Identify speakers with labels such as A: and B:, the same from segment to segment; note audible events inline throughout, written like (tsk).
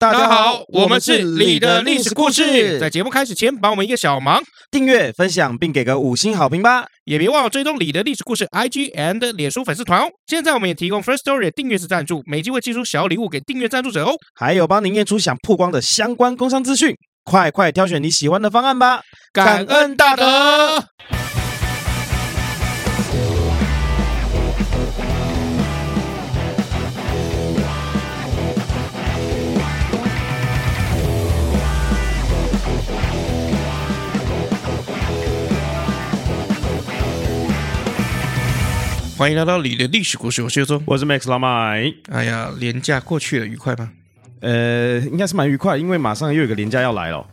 A: 大家好，我们是你的历史故事。在节目开始前，帮我们一个小忙，
B: 订阅、分享并给个五星好评吧。
A: 也别忘了追踪你的历史故事 IG and 脸书粉丝团哦。现在我们也提供 First Story 订阅式赞助，每集会寄出小礼物给订阅赞助者哦。
B: 还有帮您念出想曝光的相关工商资讯，快快挑选你喜欢的方案吧。
A: 感恩大德。欢迎来到你的历史故事，我是尤忠，
B: 我是 Max 老麦。
A: 哎呀，连假过去了，愉快吗？
B: 呃，应该是蛮愉快，因为马上又有个年假要来了。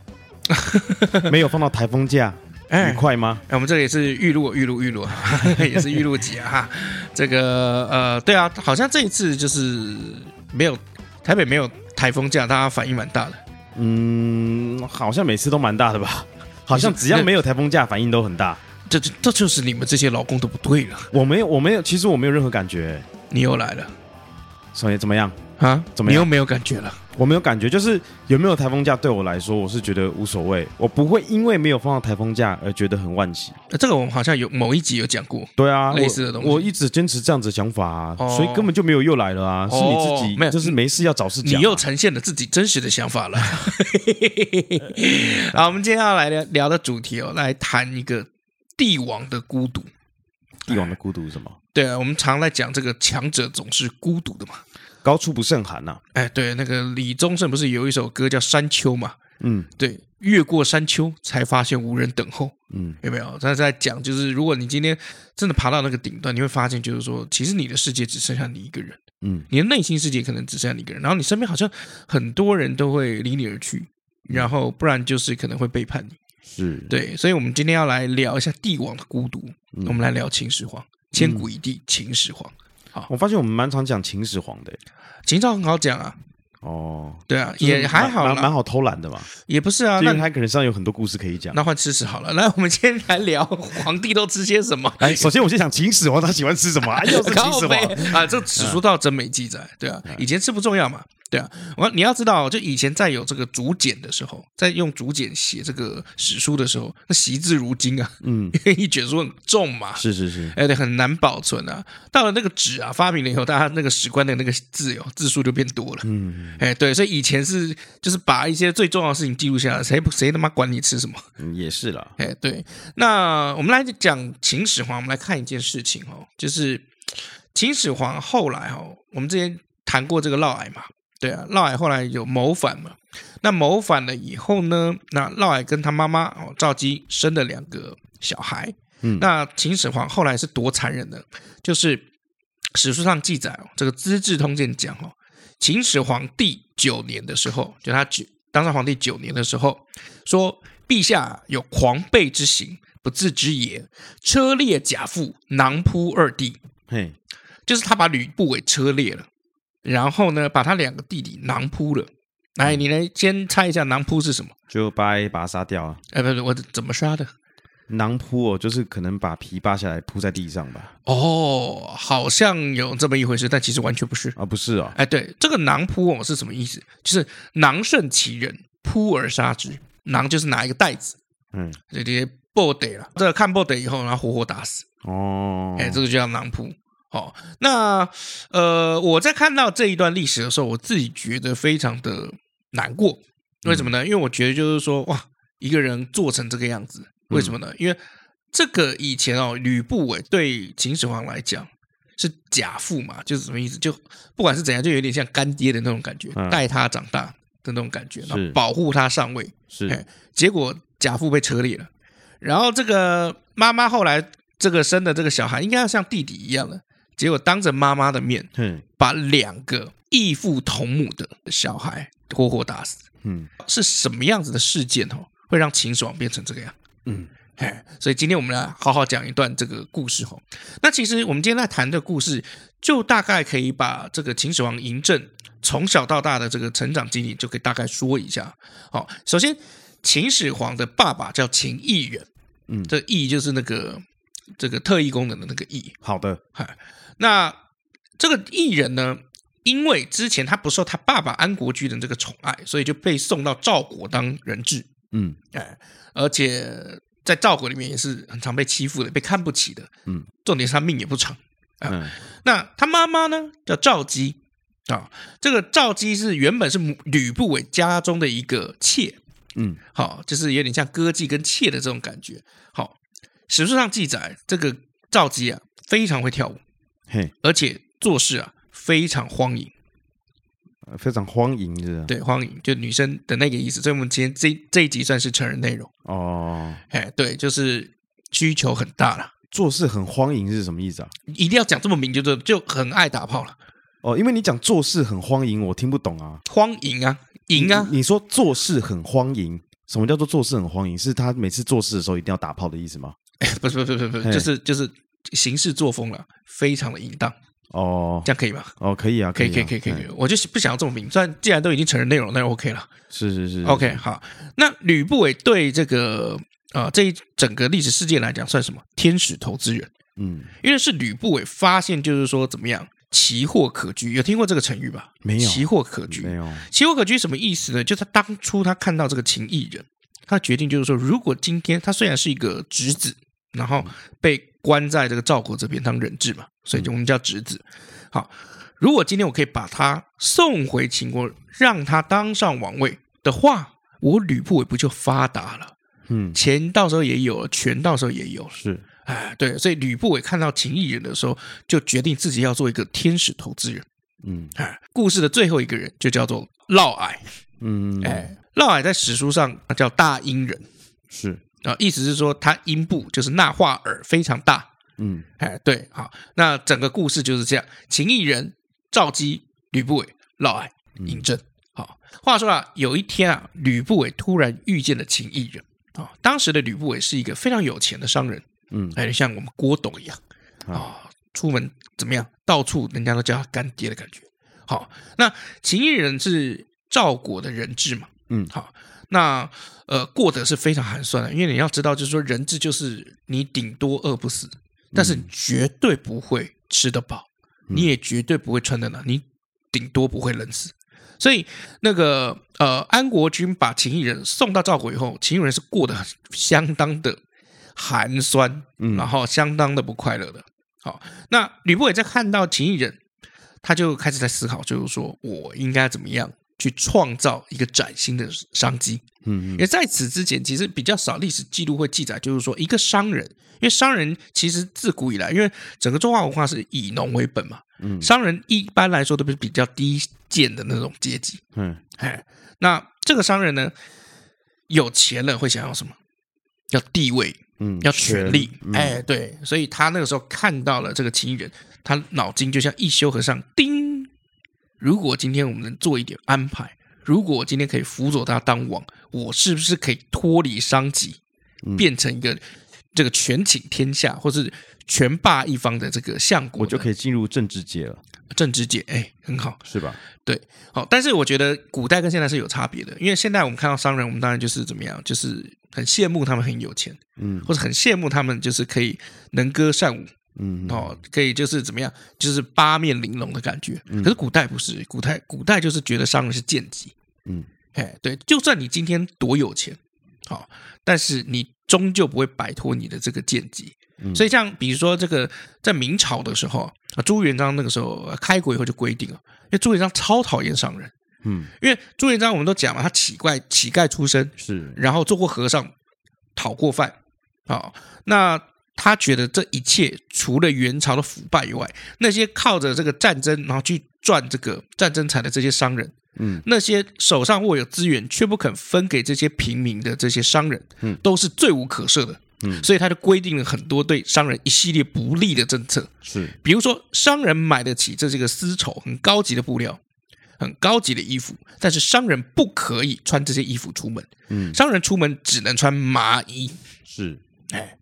B: (laughs) 没有放到台风假，愉快吗？
A: 哎，我们这里也是预录，预录，预录，(laughs) 也是预录集啊。哈，这个呃，对啊，好像这一次就是没有台北没有台风假，大家反应蛮大的。
B: 嗯，好像每次都蛮大的吧？好像只要没有台风假，反应都很大。
A: 这这这就是你们这些老公都不对了。
B: 我没有，我没有，其实我没有任何感觉。
A: 你又来了，
B: 所以怎么样
A: 啊？
B: 怎么样？
A: 你又没有感觉了？
B: 我没有感觉，就是有没有台风假对我来说，我是觉得无所谓。我不会因为没有放到台风假而觉得很惋惜。
A: 这个我们好像有某一集有讲过。
B: 对啊，
A: 类似的东西。
B: 我，我一直坚持这样子的想法所以根本就没有又来了啊。是你自己，
A: 没有，
B: 就是没事要找事讲，啊。
A: 你又呈现了自己真实的想法了。(laughs) (laughs) 好，我们今天要来聊聊的主题哦，来谈一个。帝王的孤独，
B: 帝王的孤独是什么？
A: 对啊，我们常在讲这个强者总是孤独的嘛，
B: 高处不胜寒呐、啊。
A: 哎，对，那个李宗盛不是有一首歌叫《山丘》嘛？
B: 嗯，
A: 对，越过山丘才发现无人等候。
B: 嗯，
A: 有没有？他在讲，就是如果你今天真的爬到那个顶端，你会发现，就是说，其实你的世界只剩下你一个人。
B: 嗯，
A: 你的内心世界可能只剩下你一个人，然后你身边好像很多人都会离你而去，然后不然就是可能会背叛你。
B: 是
A: 对，所以，我们今天要来聊一下帝王的孤独。嗯、我们来聊秦始皇，千古一帝秦始皇。好，
B: 我发现我们蛮常讲秦始皇的，
A: 秦朝很好讲啊。
B: 哦，
A: 对啊，也还好，
B: 蛮好偷懒的嘛。
A: 也不是啊，那
B: 他可能上有很多故事可以讲。
A: 那换吃屎好了，(laughs) 来，我们今天来聊皇帝都吃些什么。
B: 来，首先我先讲秦始皇，他喜欢吃什么？又是 (laughs) 秦始皇
A: 啊，这史书倒真没记载。对啊，以前吃不重要嘛。对啊，我你要知道，就以前在有这个竹简的时候，在用竹简写这个史书的时候，那惜字如金啊，
B: 嗯，
A: 因为一卷书很重嘛，
B: 是是是，
A: 哎对，很难保存啊。到了那个纸啊发明了以后，大家那个史官的那个字哟，字数就变多了，
B: 嗯，
A: 哎对，所以以前是就是把一些最重要的事情记录下来，谁不谁他妈管你吃什么？
B: 嗯，也是啦，
A: 哎对。那我们来讲秦始皇，我们来看一件事情哦，就是秦始皇后来哦，我们之前谈过这个嫪毐嘛。对啊，嫪毐后来有谋反嘛？那谋反了以后呢？那嫪毐跟他妈妈哦赵姬生了两个小孩。
B: 嗯，
A: 那秦始皇后来是多残忍的，就是史书上记载哦，这个《资治通鉴》讲哦，秦始皇帝九年的时候，就他九当上皇帝九年的时候，说陛下有狂悖之行，不自知也。车裂贾父，囊扑二弟。
B: 嘿，
A: 就是他把吕不韦车裂了。然后呢，把他两个弟弟囊扑了。来，你来先猜一下，囊扑是什么？
B: 就把把他杀掉啊！
A: 哎，不是，我怎么杀的？
B: 囊扑哦，就是可能把皮扒下来铺在地上吧。
A: 哦，好像有这么一回事，但其实完全不是
B: 啊，不是哦。
A: 哎，对，这个囊扑哦是什么意思？就是囊胜其人，扑而杀之。囊就是拿一个袋子，
B: 嗯，
A: 这些布袋了，这个看布袋以后，然后活活打死。
B: 哦，
A: 哎，这个就叫囊扑。好，那呃，我在看到这一段历史的时候，我自己觉得非常的难过。为什么呢？因为我觉得就是说，哇，一个人做成这个样子，为什么呢？因为这个以前哦，吕不韦对秦始皇来讲是假父嘛，就是什么意思？就不管是怎样，就有点像干爹的那种感觉，带他长大的那种感觉，然后保护他上位。
B: 是，
A: 结果假父被车裂了，然后这个妈妈后来这个生的这个小孩，应该要像弟弟一样的。结果当着妈妈的面，把两个异父同母的小孩活活打死。
B: 嗯，
A: 是什么样子的事件哦，会让秦始皇变成这个样？
B: 嗯，
A: 嘿，所以今天我们来好好讲一段这个故事哦。那其实我们今天在谈的故事，就大概可以把这个秦始皇嬴政从小到大的这个成长经历，就可以大概说一下。好，首先秦始皇的爸爸叫秦义远，
B: 嗯，
A: 这义就是那个这个特异功能的那个义。
B: 好的，
A: 嗨。那这个艺人呢，因为之前他不受他爸爸安国君的这个宠爱，所以就被送到赵国当人质。
B: 嗯，
A: 哎，而且在赵国里面也是很常被欺负的，被看不起的。
B: 嗯，
A: 重点是他命也不长。啊、
B: 嗯，
A: 那他妈妈呢叫赵姬啊，这个赵姬是原本是吕不韦家中的一个妾。
B: 嗯，
A: 好，就是有点像歌妓跟妾的这种感觉。好，史书上记载，这个赵姬啊非常会跳舞，
B: 嘿，
A: 而且做事啊非常荒淫，
B: 非常荒淫是吧？
A: 对，荒淫就女生的那个意思。所以，我们今天这这一集算是成人内容
B: 哦。
A: 哎，对，就是需求很大了。
B: 做事很荒淫是什么意思啊？
A: 一定要讲这么明，就就很爱打炮了。
B: 哦，因为你讲做事很荒淫，我听不懂啊。
A: 荒淫啊！淫啊
B: 你！你说做事很荒淫，什么叫做做事很荒淫？是他每次做事的时候一定要打炮的意思吗？(laughs)
A: 哎，不是不是不是不是，就是就是行事作风了，非常的淫荡
B: 哦，
A: 这样可以吗？
B: 哦，可以啊，
A: 可以可以可以可以，可以，我就不想要这么明。虽然既然都已经承认内容，那就 OK 了。
B: 是是是，是
A: ，OK 好。那吕不韦对这个呃这一整个历史事件来讲，算什么天使投资人？嗯，因为是吕不韦发现，就是说怎么样。奇货可居，有听过这个成语吧？
B: 没有。
A: 奇货可居，
B: 没有。
A: 奇货可居什么意思呢？就是他当初他看到这个秦异人，他决定就是说，如果今天他虽然是一个侄子，然后被关在这个赵国这边当人质嘛，所以就我们叫侄子。好，如果今天我可以把他送回秦国，让他当上王位的话，我吕不韦不就发达了？嗯，钱到时候也有了，权到时候也有了。
B: 是。
A: 哎，对，所以吕不韦看到秦异人的时候，就决定自己要做一个天使投资人。嗯，哎，故事的最后一个人就叫做嫪毐。嗯，哎，嫪毐在史书上叫大殷人，是啊，意思是说他阴部就是纳化耳非常大。嗯，哎，对，好，那整个故事就是这样：秦异人、赵姬、吕不韦、嫪毐、嬴政。好，话说啊，有一天啊，吕不韦突然遇见了秦异人。啊，当时的吕不韦是一个非常有钱的商人。嗯，哎，像我们郭董一样啊、哦，出门怎么样？到处人家都叫他干爹的感觉。好，那秦异人是赵国的人质嘛？嗯，好，那呃，过得是非常寒酸的，因为你要知道，就是说人质就是你顶多饿不死，但是你绝对不会吃得饱，你也绝对不会穿得暖，你顶多不会冷死。所以那个呃，安国君把秦异人送到赵国以后，秦异人是过得很相当的。寒酸，然后相当的不快乐的。好，那吕不韦在看到秦异人，他就开始在思考，就是说我应该怎么样去创造一个崭新的商机。嗯，因为在此之前，其实比较少历史记录会记载，就是说一个商人，因为商人其实自古以来，因为整个中华文化是以农为本嘛，嗯，商人一般来说都是比较低贱的那种阶级。嗯，哎，那这个商人呢，有钱了会想要什么？要地位。嗯，要权力，嗯、哎，对，所以他那个时候看到了这个秦人，他脑筋就像一休和尚，叮！如果今天我们能做一点安排，如果我今天可以辅佐他当王，我是不是可以脱离商籍，变成一个这个权倾天下或是权霸一方的这个相国？
B: 我就可以进入政治界了。
A: 政治界，哎，很好，
B: 是吧？
A: 对，好，但是我觉得古代跟现在是有差别的，因为现在我们看到商人，我们当然就是怎么样，就是。很羡慕他们很有钱，嗯，或者很羡慕他们就是可以能歌善舞，嗯，哦，可以就是怎么样，就是八面玲珑的感觉。嗯，可是古代不是，古代古代就是觉得商人是贱籍，嗯，哎，对，就算你今天多有钱，好，但是你终究不会摆脱你的这个贱籍。嗯，所以像比如说这个在明朝的时候啊，朱元璋那个时候开国以后就规定了，因为朱元璋超讨厌商人。嗯，因为朱元璋我们都讲嘛，他乞丐乞丐出身是，然后做过和尚，讨过饭，啊，那他觉得这一切除了元朝的腐败以外，那些靠着这个战争然后去赚这个战争财的这些商人，嗯，那些手上握有资源却不肯分给这些平民的这些商人，嗯，都是罪无可赦的，嗯，所以他就规定了很多对商人一系列不利的政策，是，比如说商人买得起这这个丝绸很高级的布料。很高级的衣服，但是商人不可以穿这些衣服出门。嗯，商人出门只能穿麻衣。是，哎，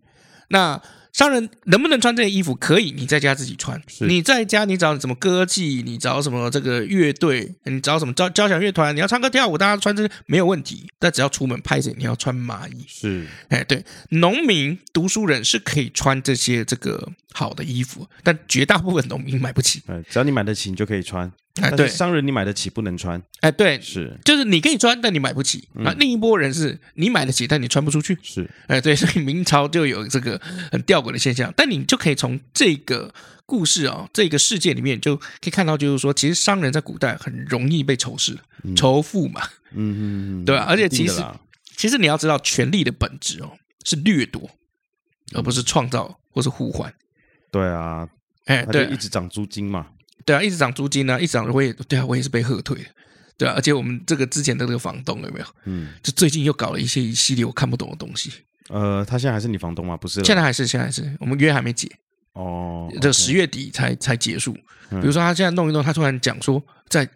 A: 那商人能不能穿这些衣服？可以，你在家自己穿。你在家，你找什么歌妓，你找什么这个乐队，你找什么交交响乐团，你要唱歌跳舞，大家穿这些没有问题。但只要出门拍摄，你要穿麻衣。是，哎，对，农民、读书人是可以穿这些这个好的衣服，但绝大部分农民买不起。
B: 嗯，只要你买得起，你就可以穿。
A: 哎，对，
B: 商人你买得起不能穿，
A: 哎，对，
B: 是，
A: 就是你可以穿，但你买不起。啊。另一波人是你买得起，但你穿不出去，
B: 是，
A: 哎，对，所以明朝就有这个很吊诡的现象。但你就可以从这个故事啊，这个世界里面就可以看到，就是说，其实商人在古代很容易被仇视，仇富嘛，嗯嗯，对吧？而且其实，其实你要知道，权力的本质哦，是掠夺，而不是创造或是互换。
B: 对啊，哎，对，一直涨租金嘛。
A: 对啊，一直涨租金啊，一直涨，我也对啊，我也是被吓退的，对啊，而且我们这个之前的这个房东有没有？嗯，就最近又搞了一些一系列我看不懂的东西。
B: 呃，他现在还是你房东吗？不是，
A: 现在还是，现在还是，我们约还没解。
B: 哦，
A: 这十月底才才结束。比如说他现在弄一弄，他突然讲说，在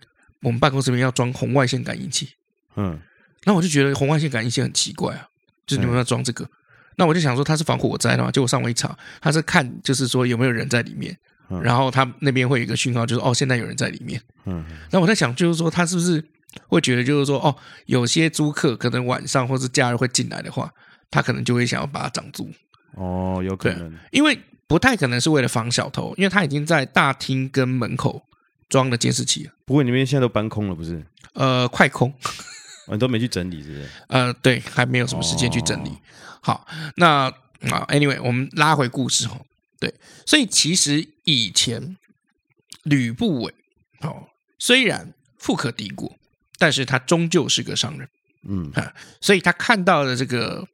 A: 我们办公室里面要装红外线感应器。嗯，那我就觉得红外线感应器很奇怪啊，就是你们要装这个，那我就想说他是防火灾的嘛，结果上网一查，他是看就是说有没有人在里面。然后他那边会有一个讯号，就是哦，现在有人在里面。嗯，那我在想，就是说他是不是会觉得，就是说哦，有些租客可能晚上或是假日会进来的话，他可能就会想要把它涨租。
B: 哦，有可能，
A: 因为不太可能是为了防小偷，因为他已经在大厅跟门口装了监视器了。
B: 不过你们现在都搬空了，不是？
A: 呃，快空，
B: 你都没去整理，是不是？(laughs)
A: 呃，对，还没有什么时间去整理。好，那啊，anyway，我们拉回故事哈。对，所以其实以前吕不韦哦，虽然富可敌国，但是他终究是个商人，嗯啊，所以他看到了这个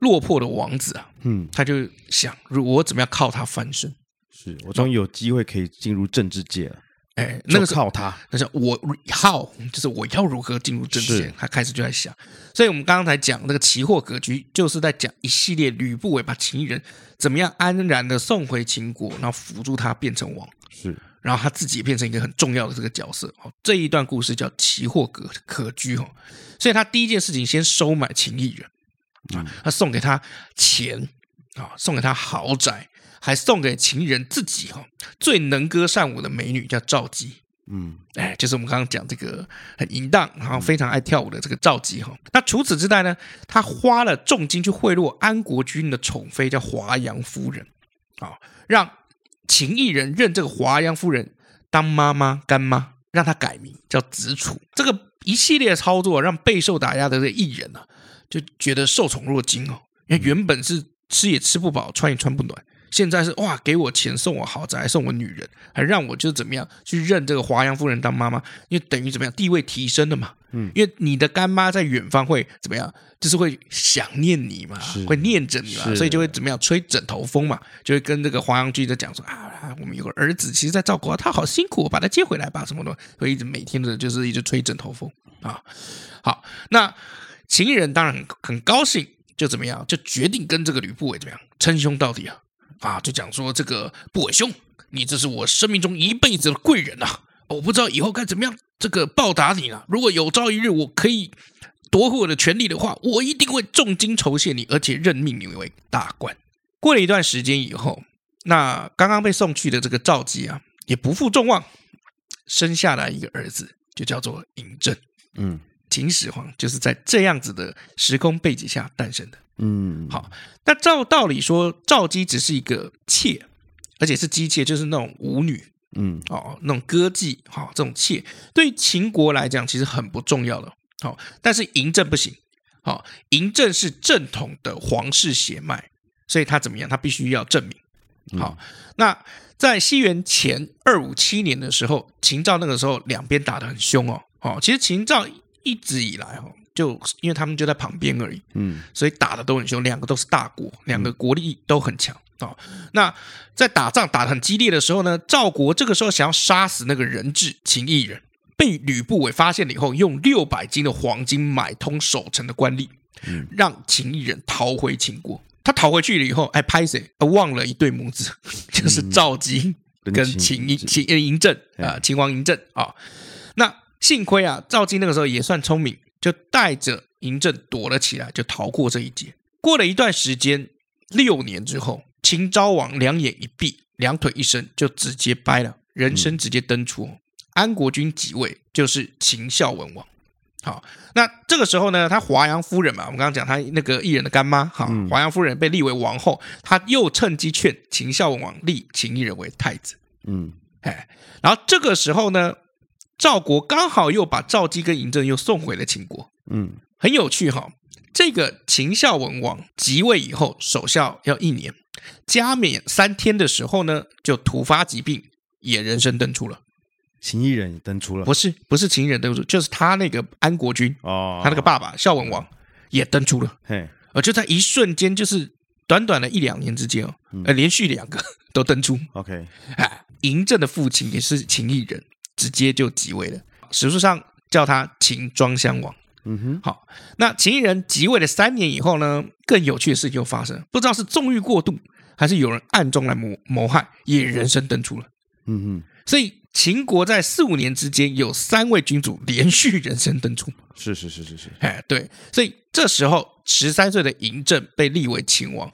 A: 落魄的王子啊，嗯，他就想，如我怎么样靠他翻身？
B: 是我终于有机会可以进入政治界了。
A: 哎，那个
B: 是靠他，
A: 那是我 how，就是我要如何进入政界？他开始就在想，所以我们刚刚才讲那个奇货格局，就是在讲一系列吕不韦把秦人怎么样安然的送回秦国，然后辅助他变成王，
B: 是，
A: 然后他自己也变成一个很重要的这个角色。哦，这一段故事叫奇货格格局哦，所以他第一件事情先收买秦异人啊，他送给他钱啊，送给他豪宅。还送给情人自己哈最能歌善舞的美女叫赵姬，嗯，哎，就是我们刚刚讲这个很淫荡，然后非常爱跳舞的这个赵姬哈。那除此之外呢，他花了重金去贿赂安国君的宠妃叫华阳夫人，啊，让秦异人认这个华阳夫人当妈妈干妈，让她改名叫子楚。这个一系列操作让备受打压的这个异人呢，就觉得受宠若惊哦，因为原本是吃也吃不饱，穿也穿不暖。现在是哇，给我钱，送我豪宅，送我女人，还让我就是怎么样去认这个华阳夫人当妈妈，因为等于怎么样地位提升了嘛。嗯，因为你的干妈在远方会怎么样，就是会想念你嘛，是会念着你嘛，所以就会怎么样吹枕头风嘛，就会跟这个华阳居在讲说啊，我们有个儿子，其实在照顾他，他好辛苦，我把他接回来吧，什么的，会一直每天的就是一直吹枕头风啊。好，那秦人当然很很高兴，就怎么样，就决定跟这个吕不韦怎么样称兄道弟啊。啊，就讲说这个不伟兄，你这是我生命中一辈子的贵人呐、啊！我不知道以后该怎么样这个报答你了。如果有朝一日我可以夺回我的权利的话，我一定会重金酬谢你，而且任命你为大官。过了一段时间以后，那刚刚被送去的这个赵姬啊，也不负众望，生下来一个儿子，就叫做嬴政。嗯。秦始皇就是在这样子的时空背景下诞生的。嗯，好，那照道理说，赵姬只是一个妾，而且是姬妾，就是那种舞女。嗯，哦，那种歌妓，好，这种妾对秦国来讲其实很不重要的。好，但是嬴政不行。好，嬴政是正统的皇室血脉，所以他怎么样？他必须要证明。好，那在西元前二五七年的时候，秦赵那个时候两边打得很凶哦。哦，其实秦赵。一直以来哈，就因为他们就在旁边而已，嗯，所以打的都很凶，两个都是大国，两个国力都很强啊。那在打仗打得很激烈的时候呢，赵国这个时候想要杀死那个人质秦异人，被吕不韦发现了以后，用六百斤的黄金买通守城的官吏，嗯，让秦异人逃回秦国。他逃回去了以后，哎，拍谁？忘了一对母子，(laughs) 就是赵姬跟秦异秦嬴政啊，秦王嬴政啊，那。幸亏啊，赵姬那个时候也算聪明，就带着嬴政躲了起来，就逃过这一劫。过了一段时间，六年之后，秦昭王两眼一闭，两腿一伸，就直接掰了，人生直接登出。嗯、安国君即位，就是秦孝文王。好，那这个时候呢，他华阳夫人嘛，我们刚刚讲他那个异人的干妈，哈，华阳夫人被立为王后，他又趁机劝秦孝文王立秦异人为太子。嗯，哎，然后这个时候呢。赵国刚好又把赵姬跟嬴政又送回了秦国。
B: 嗯，
A: 很有趣哈。这个秦孝文王即位以后，守孝要一年，加冕三天的时候呢，就突发疾病，也人生登出了。
B: 秦异人登出了？
A: 不是，不是秦异人登出，就是他那个安国君
B: 哦，
A: 他那个爸爸孝文王也登出了。
B: 嘿，
A: 而就在一瞬间，就是短短的一两年之间哦，呃，连续两个 (laughs) 都登出。
B: OK，
A: 哎，嬴政的父亲也是秦异人，直接就即位了，史书上叫他秦庄襄王。
B: 嗯哼，
A: 好，那秦异人即位了三年以后呢，更有趣的事情就发生，不知道是纵欲过度，还是有人暗中来谋谋害，也人生登出了。
B: 嗯哼，
A: 所以秦国在四五年之间有三位君主连续人生登出。
B: 是是是是是，
A: 哎，对，所以这时候十三岁的嬴政被立为秦王，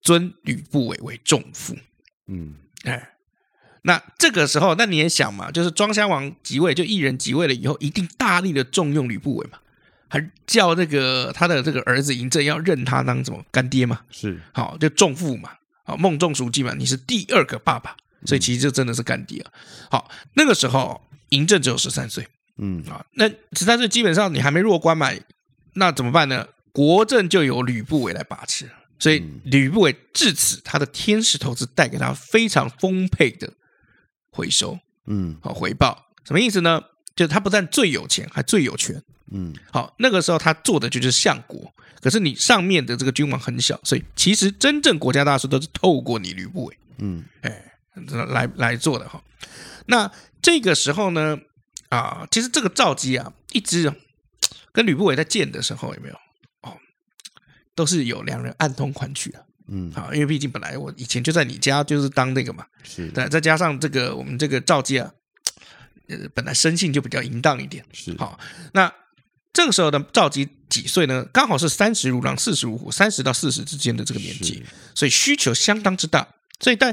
A: 尊吕不韦为仲父。
B: 嗯，
A: 哎，那这个时候，那你也想嘛，就是庄襄王即位，就一人即位了以后，一定大力的重用吕不韦嘛。还叫这个他的这个儿子嬴政要认他当什么干爹嘛？
B: 是，
A: 好，就重父嘛，好，孟仲叔季嘛，你是第二个爸爸，所以其实这真的是干爹啊。好，那个时候嬴政只有十三岁，
B: 嗯
A: 啊，那十三岁基本上你还没入关嘛，那怎么办呢？国政就由吕不韦来把持，所以吕不韦至此他的天使投资带给他非常丰沛的回收，
B: 嗯，
A: 好回报，什么意思呢？就是他不但最有钱，还最有权。
B: 嗯，
A: 好，那个时候他做的就是相国，可是你上面的这个君王很小，所以其实真正国家大事都是透过你吕不韦，
B: 嗯，
A: 哎，来来做的哈。那这个时候呢，啊，其实这个赵姬啊，一直跟吕不韦在见的时候有没有？哦，都是有两人暗通款曲的，
B: 嗯，
A: 好，因为毕竟本来我以前就在你家，就是当那个嘛，
B: 是，
A: 对，再加上这个我们这个赵姬啊，呃，本来生性就比较淫荡一点，
B: 是，
A: 好，那。这个时候的赵姬几岁呢？刚好是三十如狼，四十如虎，三十到四十之间的这个年纪，所以需求相当之大。所以在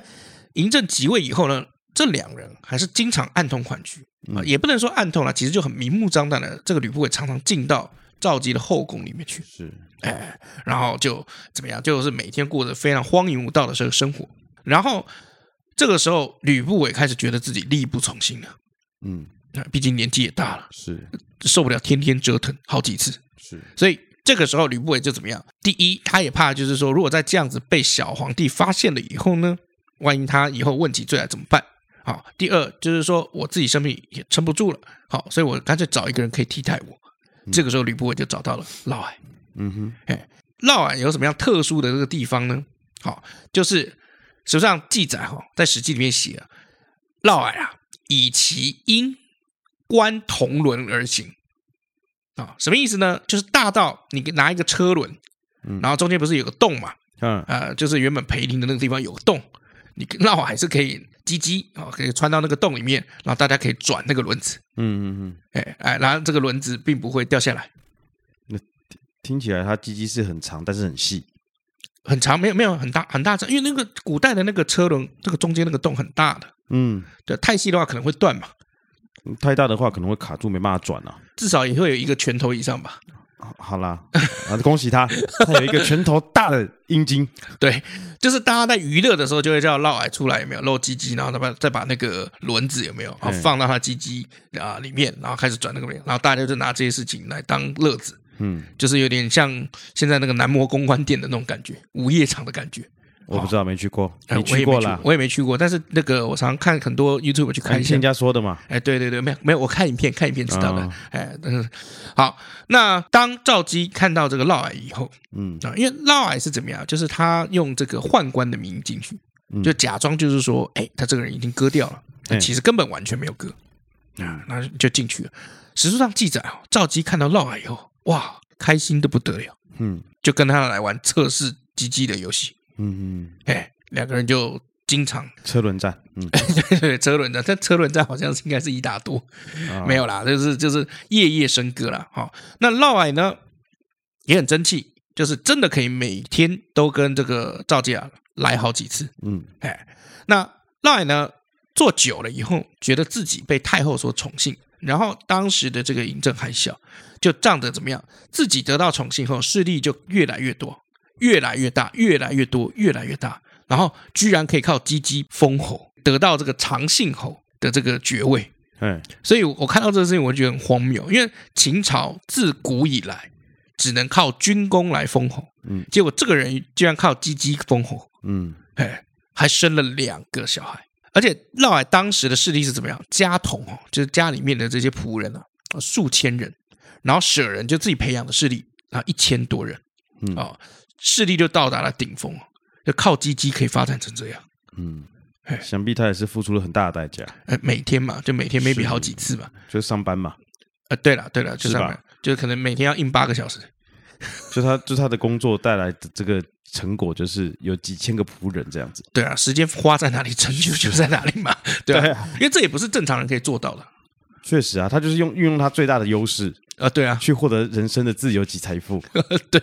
A: 嬴政即位以后呢，这两人还是经常暗通款曲啊，也不能说暗通了，其实就很明目张胆的，这个吕不韦常常进到赵姬的后宫里面去，
B: 是，
A: 哎，然后就怎么样，就是每天过着非常荒淫无道的这个生活。然后这个时候，吕不韦开始觉得自己力不从心了，
B: 嗯。
A: 毕竟年纪也大了，
B: 是
A: 受不了天天折腾好几次，
B: 是，
A: 所以这个时候吕不韦就怎么样？第一，他也怕，就是说，如果在这样子被小皇帝发现了以后呢，万一他以后问起罪来怎么办？好，第二就是说我自己生命也撑不住了，好，所以我干脆找一个人可以替代我。这个时候吕不韦就找到了嫪毐，
B: 嗯哼，
A: 哎，嫪毐有什么样特殊的这个地方呢？好，就是实际上记载哈，在史记里面写了，嫪毐啊，以其婴。观铜轮而行啊，什么意思呢？就是大到你拿一个车轮，然后中间不是有个洞嘛？嗯，呃，就是原本裴陵的那个地方有个洞，你嫪毐还是可以机机啊，可以穿到那个洞里面，然后大家可以转那个轮子。嗯嗯嗯，哎哎，然后这个轮子并不会掉下来。
B: 那听起来它机机是很长，但是很细，
A: 很长，没有没有很大很大，因为那个古代的那个车轮，这个中间那个洞很大的。嗯，对，太细的话可能会断嘛。
B: 太大的话可能会卡住，没办法转啊。
A: 至少也会有一个拳头以上吧。
B: 好啦，(laughs) 啊，恭喜他，他有一个拳头大的阴茎。(laughs)
A: 对，就是大家在娱乐的时候，就会叫嫪毐出来，有没有露鸡鸡，然后再把再把那个轮子有没有，啊放到他鸡鸡啊里面，然后开始转那个面，然后大家就拿这些事情来当乐子。嗯，就是有点像现在那个男模公关店的那种感觉，午夜场的感觉。
B: 我不知道，没去过，没去过啦，
A: 我也没去过。但是那个，我常常看很多 YouTube 去看一下，
B: 人家说的嘛。
A: 哎，对对对，没有没有，我看影片，看影片知道的。哎，嗯，好。那当赵姬看到这个嫪毐以后，嗯啊，因为嫪毐是怎么样？就是他用这个宦官的名义进去，就假装就是说，哎，他这个人已经割掉了，但其实根本完全没有割啊，那就进去了。史书上记载啊，赵姬看到嫪毐以后，哇，开心的不得了，嗯，就跟他来玩测试鸡鸡的游戏。嗯嗯，哎，两个人就经常
B: 车轮战，嗯，(laughs)
A: 对对，车轮战，但车轮战好像是应该是一打多，哦、没有啦，就是就是夜夜笙歌啦。好，那嫪毐呢也很争气，就是真的可以每天都跟这个赵姬啊来好几次，嗯，哎，那嫪毐呢做久了以后，觉得自己被太后所宠幸，然后当时的这个嬴政还小，就仗着怎么样，自己得到宠幸后，势力就越来越多。越来越大，越来越多，越来越大，然后居然可以靠鸡鸡封侯，得到这个长信侯的这个爵位，
B: 嗯，
A: 所以我看到这个事情，我觉得很荒谬，因为秦朝自古以来只能靠军功来封侯，嗯，结果这个人居然靠鸡鸡封侯，嗯，哎，还生了两个小孩，而且嫪毐当时的势力是怎么样？家童哦，就是家里面的这些仆人啊，数千人，然后舍人就自己培养的势力啊，一千多人，嗯。啊，势力就到达了顶峰，就靠鸡鸡可以发展成这样，嗯。
B: 想必他也是付出了很大的代价。
A: 呃，每天嘛，就每天 maybe 好几次嘛，
B: 就是上班嘛。
A: 呃，对了，对了，就上班，就可能每天要印八个小时。(laughs)
B: 就他，就他的工作带来的这个成果，就是有几千个仆人这样子。
A: 对啊，时间花在哪里，成就就在哪里嘛。(laughs) 对啊，因为这也不是正常人可以做到的。
B: 确实啊，他就是用运用他最大的优势
A: 啊，对啊，
B: 去获得人生的自由及财富。(laughs)
A: 对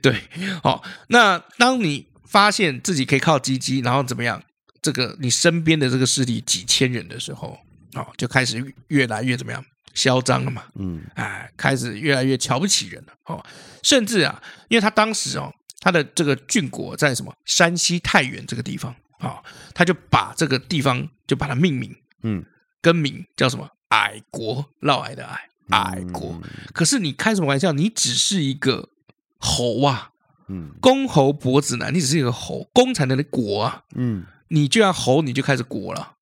A: 对，好，那当你发现自己可以靠鸡鸡，然后怎么样？这个你身边的这个势力几千人的时候，哦，就开始越来越怎么样嚣张了嘛，嗯，哎，开始越来越瞧不起人了，哦，甚至啊，因为他当时哦，他的这个郡国在什么山西太原这个地方，啊、哦，他就把这个地方就把它命名，嗯，更名叫什么矮国，嫪毐的矮，矮国。嗯、可是你开什么玩笑？你只是一个侯啊，嗯，公侯伯子男，你只是一个侯，公才能的国啊，嗯。你就要侯，你就开始国了，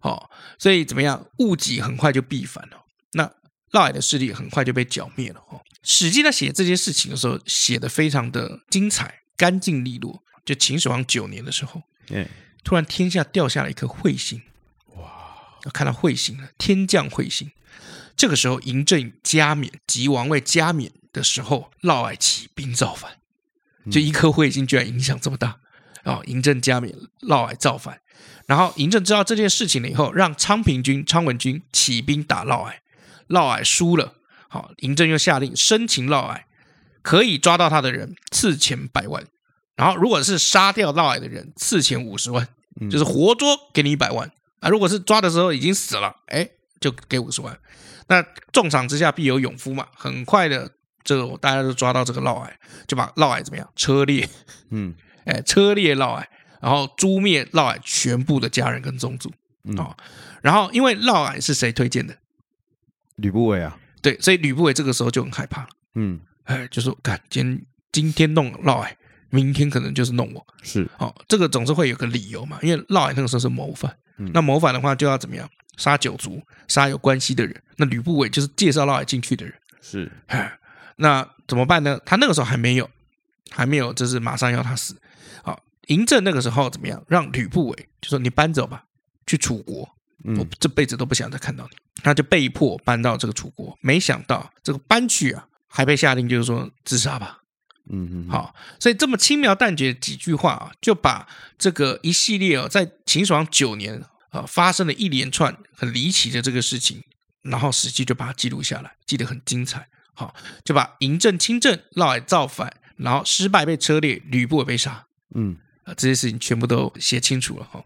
A: 哦，所以怎么样？物己很快就必反了。那嫪毐的势力很快就被剿灭了。哦，《史记》在写这些事情的时候，写的非常的精彩、干净利落。就秦始皇九年的时候，嗯，突然天下掉下了一颗彗星，哇！看到彗星了，天降彗星。这个时候，嬴政加冕即王位加冕的时候，嫪毐起兵造反，就一颗彗星居然影响这么大。哦，嬴政加冕，嫪毐造反，然后嬴政知道这件事情了以后，让昌平君、昌文君起兵打嫪毐，嫪毐输了。好，嬴政又下令生擒嫪毐，可以抓到他的人赐钱百万，然后如果是杀掉嫪毐的人，赐钱五十万，就是活捉给你一百万啊。如果是抓的时候已经死了，哎，就给五十万。那重赏之下必有勇夫嘛，很快的，这个大家都抓到这个嫪毐，就把嫪毐怎么样车裂，嗯。(laughs) 哎，车裂嫪毐，然后诛灭嫪毐全部的家人跟宗族哦。然后，因为嫪毐是谁推荐的？
B: 吕不韦啊。
A: 对，所以吕不韦这个时候就很害怕了。嗯，哎，就说，看，今天今天弄嫪毐，明天可能就是弄我。
B: 是，
A: 哦，这个总是会有个理由嘛。因为嫪毐那个时候是谋反，嗯、那谋反的话就要怎么样？杀九族，杀有关系的人。那吕不韦就是介绍嫪毐进去的人。
B: 是，
A: 哎，那怎么办呢？他那个时候还没有，还没有，就是马上要他死。好嬴政那个时候怎么样？让吕不韦就说：“你搬走吧，去楚国。嗯、我这辈子都不想再看到你。”他就被迫搬到这个楚国。没想到这个搬去啊，还被下令就是说自杀吧。嗯嗯。好，所以这么轻描淡写几句话啊，就把这个一系列哦，在秦始皇九年啊发生了一连串很离奇的这个事情，然后史记就把它记录下来，记得很精彩。好，就把嬴政亲政、嫪毐造反，然后失败被车裂，吕不韦被杀。嗯。啊，这些事情全部都写清楚了哈。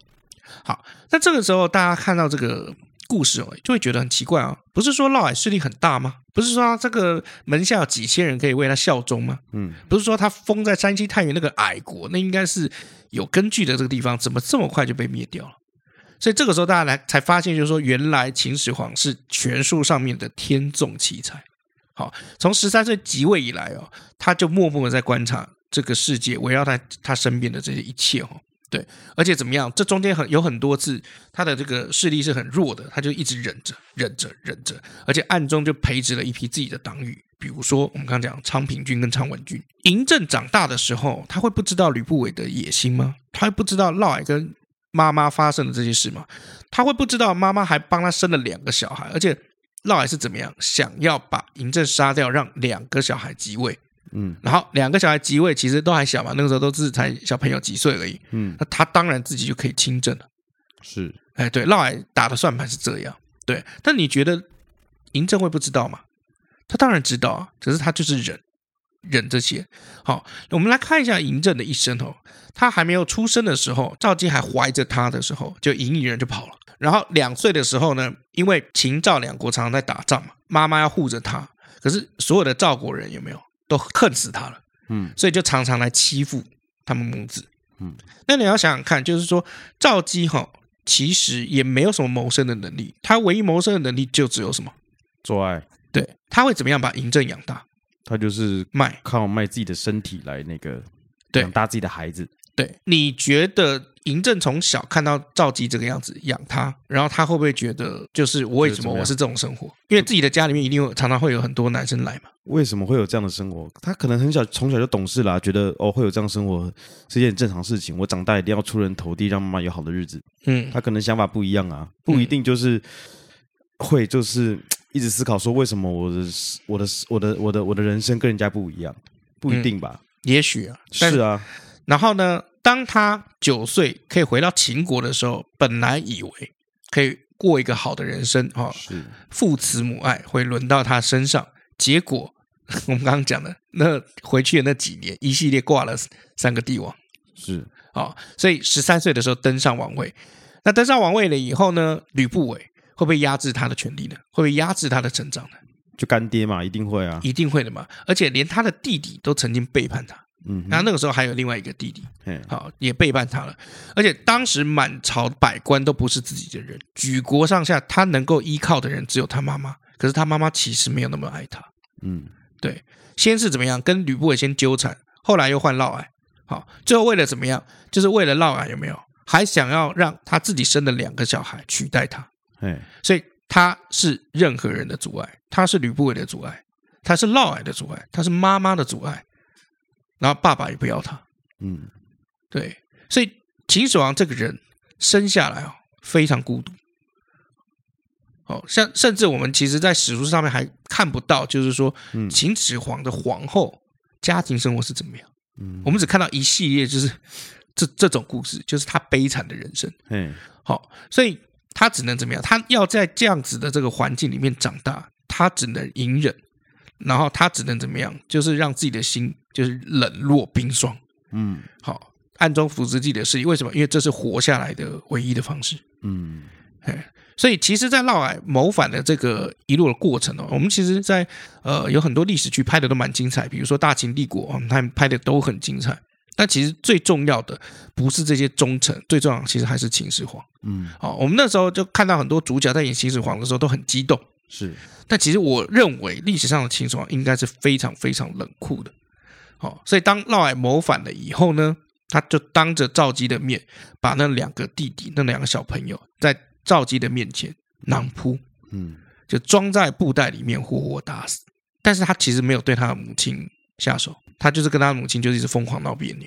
A: 好，那这个时候大家看到这个故事哦，就会觉得很奇怪啊。不是说嫪毐势力很大吗？不是说他这个门下有几千人可以为他效忠吗？嗯，不是说他封在山西太原那个矮国，那应该是有根据的这个地方，怎么这么快就被灭掉了？所以这个时候大家来才发现，就是说原来秦始皇是权术上面的天纵奇才。好，从十三岁即位以来哦，他就默默的在观察。这个世界围绕在他身边的这些一切哦，对，而且怎么样？这中间很有很多次，他的这个势力是很弱的，他就一直忍着、忍着、忍着，而且暗中就培植了一批自己的党羽。比如说，我们刚讲昌平君跟昌文君。嬴政长大的时候，他会不知道吕不韦的野心吗？他会不知道嫪毐跟妈妈发生的这些事嘛？他会不知道妈妈还帮他生了两个小孩，而且嫪毐是怎么样想要把嬴政杀掉，让两个小孩即位？嗯，然后两个小孩即位，其实都还小嘛，那个时候都是才小朋友几岁而已。嗯，那他当然自己就可以亲政了。
B: 是，
A: 哎，对，嫪毐打的算盘是这样。对，但你觉得嬴政会不知道吗？他当然知道啊，只是他就是忍忍这些。好，我们来看一下嬴政的一生哦。他还没有出生的时候，赵姬还怀着他的时候，就嬴异人就跑了。然后两岁的时候呢，因为秦赵两国常常在打仗嘛，妈妈要护着他，可是所有的赵国人有没有？都恨死他了，嗯，所以就常常来欺负他们母子，嗯，那你要想想看，就是说赵姬哈其实也没有什么谋生的能力，他唯一谋生的能力就只有什么？
B: 做爱。
A: 对，他会怎么样把嬴政养大？
B: 他就是
A: 卖，
B: 靠卖自己的身体来那个养大自己的孩子。
A: 对，你觉得嬴政从小看到赵姬这个样子养他，然后他会不会觉得，就是我为什么我是这种生活？因为自己的家里面一定会常常会有很多男生来嘛。
B: 为什么会有这样的生活？他可能很小从小就懂事啦，觉得哦会有这样生活是一件正常事情。我长大一定要出人头地，让妈妈有好的日子。嗯，他可能想法不一样啊，不一定就是会就是一直思考说为什么我的我的我的我的我的人生跟人家不一样，不一定吧？嗯、也许啊，是啊。
A: 然后呢，当他九岁可以回到秦国的时候，本来以为可以过一个好的人生啊，是父慈母爱会轮到他身上。结果我们刚刚讲的那回去的那几年，一系列挂了三个帝王，
B: 是
A: 啊，所以十三岁的时候登上王位。那登上王位了以后呢，吕不韦会不会压制他的权利呢？会不会压制他的成长呢？
B: 就干爹嘛，一定会啊，
A: 一定会的嘛。而且连他的弟弟都曾经背叛他。嗯，然后那个时候还有另外一个弟弟，好也背叛他了，而且当时满朝百官都不是自己的人，举国上下他能够依靠的人只有他妈妈，可是他妈妈其实没有那么爱他，嗯，对，先是怎么样？跟吕不韦先纠缠，后来又换嫪毐，好，最后为了怎么样，就是为了嫪毐有没有，还想要让他自己生的两个小孩取代他，哎，所以他是任何人的阻碍，他是吕不韦的阻碍，他是嫪毐的阻碍，他是妈妈的阻碍。然后爸爸也不要他，嗯，对，所以秦始皇这个人生下来哦，非常孤独，哦，像甚至我们其实，在史书上面还看不到，就是说，秦始皇的皇后家庭生活是怎么样，嗯，我们只看到一系列就是这这种故事，就是他悲惨的人生，嗯，好，所以他只能怎么样？他要在这样子的这个环境里面长大，他只能隐忍。然后他只能怎么样？就是让自己的心就是冷若冰霜，嗯，好，暗中扶持自己的事业。为什么？因为这是活下来的唯一的方式，嗯，哎所以其实，在嫪毐谋反的这个一路的过程哦，我们其实在，在呃有很多历史剧拍的都蛮精彩，比如说《大秦帝国》，他们拍的都很精彩。但其实最重要的不是这些忠臣，最重要的其实还是秦始皇，嗯，好，我们那时候就看到很多主角在演秦始皇的时候都很激动。
B: 是，
A: 但其实我认为历史上的秦始皇应该是非常非常冷酷的，好，所以当嫪毐谋反了以后呢，他就当着赵姬的面，把那两个弟弟、那两个小朋友在赵姬的面前囊扑，嗯，就装在布袋里面活活打死。但是他其实没有对他的母亲下手，他就是跟他母亲就是一直疯狂闹别扭。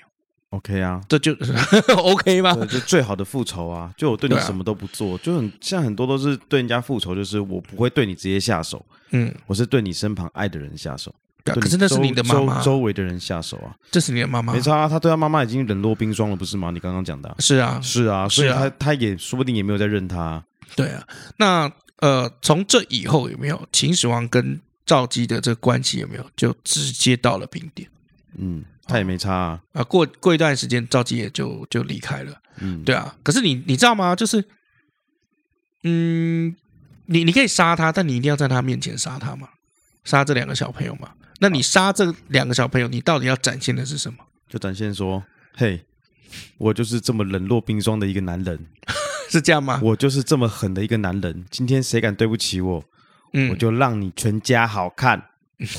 B: OK 啊，
A: 这就 (laughs) OK 吗？
B: 就最好的复仇啊！就我对你什么都不做，啊、就很像很多都是对人家复仇，就是我不会对你直接下手，嗯，我是对你身旁爱的人下手。
A: 可是那是你的妈妈，
B: 周，周围的人下手啊，
A: 这是你的妈妈。
B: 没错啊，他对他妈妈已经冷落冰霜了，不是吗？你刚刚讲的、啊，
A: 是啊，
B: 是啊，所以他他也说不定也没有在认他。
A: 对啊，那呃，从这以后有没有秦始皇跟赵姬的这个关系有没有就直接到了冰点？嗯。
B: 他也没差啊，
A: 啊过过一段时间，赵姬也就就离开了。嗯，对啊。可是你你知道吗？就是，嗯，你你可以杀他，但你一定要在他面前杀他嘛？杀这两个小朋友嘛？那你杀这两个小朋友，你到底要展现的是什么？
B: 就展现说，嘿，我就是这么冷若冰霜的一个男人，(laughs)
A: 是这样吗？
B: 我就是这么狠的一个男人。今天谁敢对不起我，嗯，我就让你全家好看。(laughs)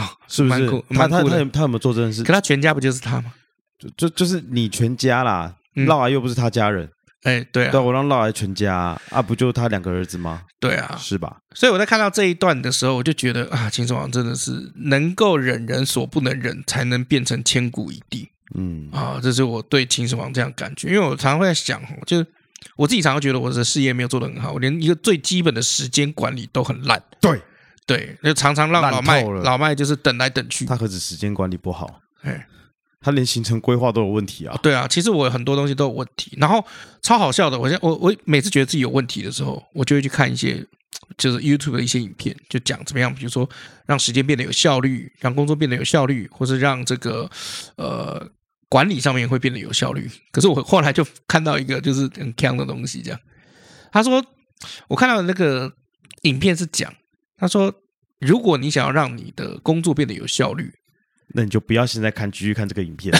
B: 啊，是不是？他他他他有没有做这件事？
A: 可他全家不就是他吗？
B: 就就就是你全家啦，嫪毐又不是他家人。
A: 哎，对啊，
B: 对，我让嫪毐全家啊，不就他两个儿子吗？
A: 对啊，
B: 是吧？
A: 所以我在看到这一段的时候，我就觉得啊，秦始皇真的是能够忍人所不能忍，才能变成千古一帝。嗯啊，这是我对秦始皇这样感觉，因为我常常会在想，就是我自己常常觉得我的事业没有做得很好，我连一个最基本的时间管理都很烂。
B: 对。
A: 对，就常常让老麦老麦就是等来等去。
B: 他何止时间管理不好，哎，他连行程规划都有问题啊。
A: 对啊，其实我很多东西都有问题。然后超好笑的，我现我我每次觉得自己有问题的时候，我就会去看一些就是 YouTube 的一些影片，就讲怎么样，比如说让时间变得有效率，让工作变得有效率，或是让这个呃管理上面会变得有效率。可是我后来就看到一个就是很强的东西，这样他说我看到的那个影片是讲。他说：“如果你想要让你的工作变得有效率，
B: 那你就不要现在看，继续看这个影片，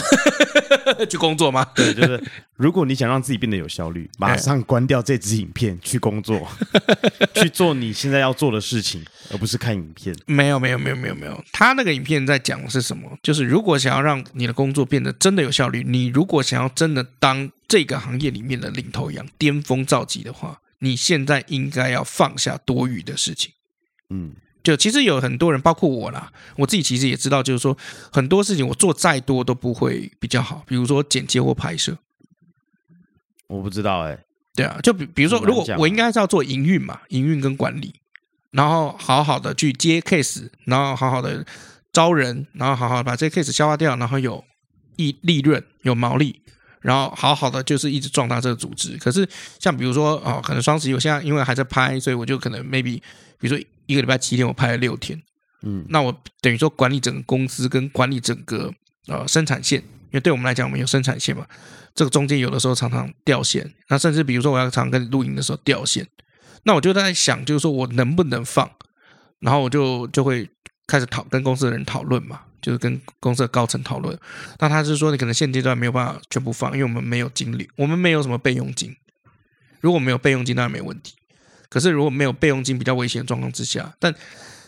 B: (laughs)
A: 去工作吗？
B: 对，就是如果你想让自己变得有效率，(laughs) 马上关掉这支影片，去工作，(laughs) 去做你现在要做的事情，而不是看影片。
A: 没有，没有，没有，没有，没有。他那个影片在讲的是什么？就是如果想要让你的工作变得真的有效率，你如果想要真的当这个行业里面的领头羊、巅峰造极的话，你现在应该要放下多余的事情。嗯。就其实有很多人，包括我啦，我自己其实也知道，就是说很多事情我做再多都不会比较好，比如说剪接或拍摄。
B: 我不知道哎、欸。
A: 对啊，就比比如说，如果我应该是要做营运嘛，营运跟管理，然后好好的去接 case，然后好好的招人，然后好好把这个 case 消化掉，然后有利利润有毛利，然后好好的就是一直壮大这个组织。可是像比如说哦，可能双十一我现在因为还在拍，所以我就可能 maybe 比如说。一个礼拜七天，我拍了六天，嗯，那我等于说管理整个公司跟管理整个呃生产线，因为对我们来讲，我们有生产线嘛，这个中间有的时候常常掉线，那甚至比如说我要常常跟你录音的时候掉线，那我就在想，就是说我能不能放，然后我就就会开始讨跟公司的人讨论嘛，就是跟公司的高层讨论，那他是说你可能现阶段没有办法全部放，因为我们没有精力，我们没有什么备用金，如果没有备用金，当然没问题。可是如果没有备用金，比较危险的状况之下，但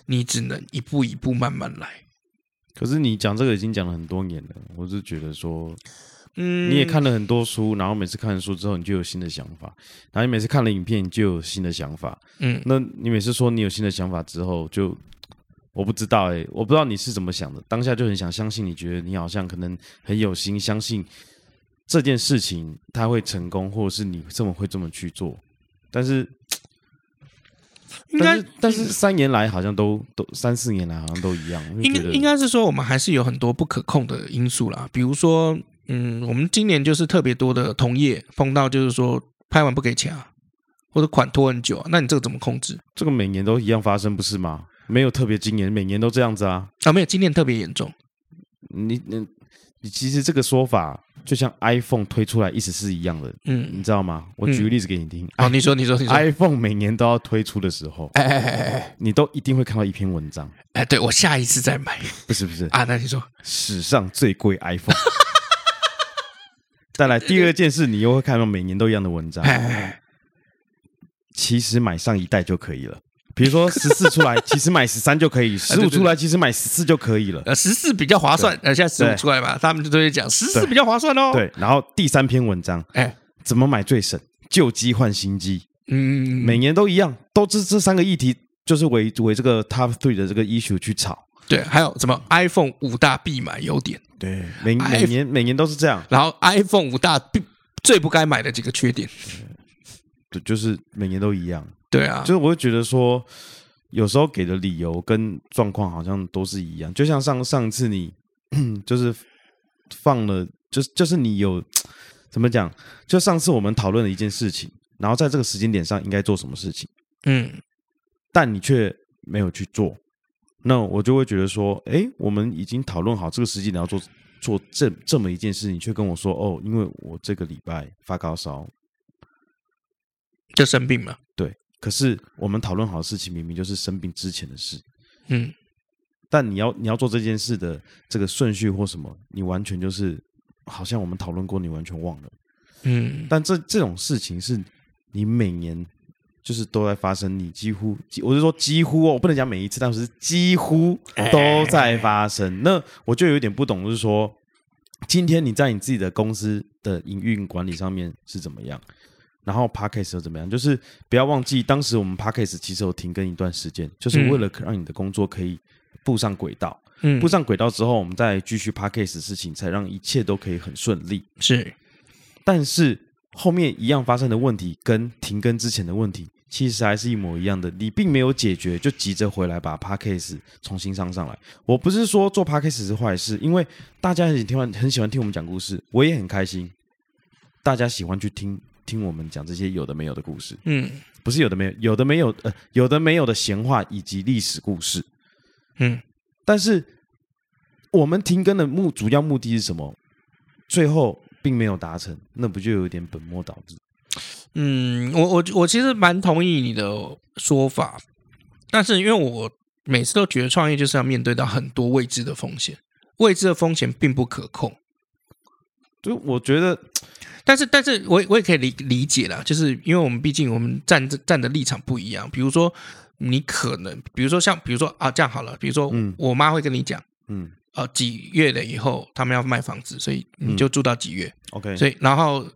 A: 你只能一步一步慢慢来。
B: 可是你讲这个已经讲了很多年了，我是觉得说，嗯，你也看了很多书，然后每次看了书之后，你就有新的想法，然后你每次看了影片，你就有新的想法，嗯，那你每次说你有新的想法之后，就我不知道哎、欸，我不知道你是怎么想的，当下就很想相信，你觉得你好像可能很有心相信这件事情它会成功，或者是你这么会这么去做，但是。但是，但是三年来好像都都三四年来好像都一样。
A: 应应该是说，我们还是有很多不可控的因素啦。比如说，嗯，我们今年就是特别多的同业碰到，就是说拍完不给钱啊，或者款拖很久啊，那你这个怎么控制？
B: 这个每年都一样发生，不是吗？没有特别，今年每年都这样子啊。
A: 啊，没有，今年特别严重。
B: 你你你，其实这个说法。就像 iPhone 推出来意思是一样的，嗯，你知道吗？我举个例子给你听。
A: 好，你说，你说，你说。(laughs)
B: iPhone 每年都要推出的时候，哎哎哎哎，你都一定会看到一篇文章。
A: 哎，对，我下一次再买。
B: 不是不是
A: 啊，那你说
B: 史上最贵 iPhone。(laughs) 再来第二件事，你又会看到每年都一样的文章。其实买上一代就可以了。比如说十四出来，(laughs) 其实买十三就可以；十五出来，其实买十四就可以了。
A: 呃，十四比较划算。呃，现在十五出来嘛，他们就都会讲十四比较划算哦。
B: 对，然后第三篇文章，哎，怎么买最省？旧机换新机。嗯，每年都一样，都这这三个议题，就是围围这个 top three 的这个 issue 去炒。
A: 对，还有什么 iPhone 五大必买优点？
B: 对，每每年每年都是这样。
A: 然后 iPhone 五大必最不该买的几个缺点，
B: 对，就是每年都一样。
A: 对啊，
B: 就是我会觉得说，有时候给的理由跟状况好像都是一样。就像上上次你 (clears throat) 就是放了，就是就是你有 (tsk) 怎么讲？就上次我们讨论了一件事情，然后在这个时间点上应该做什么事情，嗯，但你却没有去做，那我就会觉得说，哎，我们已经讨论好这个时间点要做做这这么一件事，情却跟我说，哦，因为我这个礼拜发高烧，
A: 就生病嘛，
B: 对。可是我们讨论好的事情，明明就是生病之前的事，嗯，但你要你要做这件事的这个顺序或什么，你完全就是好像我们讨论过，你完全忘了，嗯。但这这种事情是你每年就是都在发生，你几乎我是说几乎哦，我不能讲每一次，但是几乎都在发生。那我就有点不懂，就是说今天你在你自己的公司的营运管理上面是怎么样？然后 Podcast 又怎么样？就是不要忘记，当时我们 Podcast 其实有停更一段时间，就是为了让你的工作可以步上轨道。嗯，步上轨道之后，我们再继续 Podcast 事情，才让一切都可以很顺利。
A: 是，
B: 但是后面一样发生的问题，跟停更之前的问题，其实还是一模一样的。你并没有解决，就急着回来把 Podcast 重新上上来。我不是说做 Podcast 是坏事，因为大家很喜欢很喜欢听我们讲故事，我也很开心。大家喜欢去听。听我们讲这些有的没有的故事，嗯，不是有的没有，有的没有，呃，有的没有的闲话以及历史故事，嗯，但是我们停更的目主要目的是什么？最后并没有达成，那不就有点本末倒置？
A: 嗯，我我我其实蛮同意你的说法，但是因为我每次都觉得创业就是要面对到很多未知的风险，未知的风险并不可控。
B: 就我觉得，
A: 但是，但是我我也可以理理解啦，就是因为我们毕竟我们站站的立场不一样。比如说，你可能，比如说像，比如说啊，这样好了，比如说，嗯。我妈会跟你讲，嗯，呃，几月了以后他们要卖房子，所以你就住到几月，OK，所以然后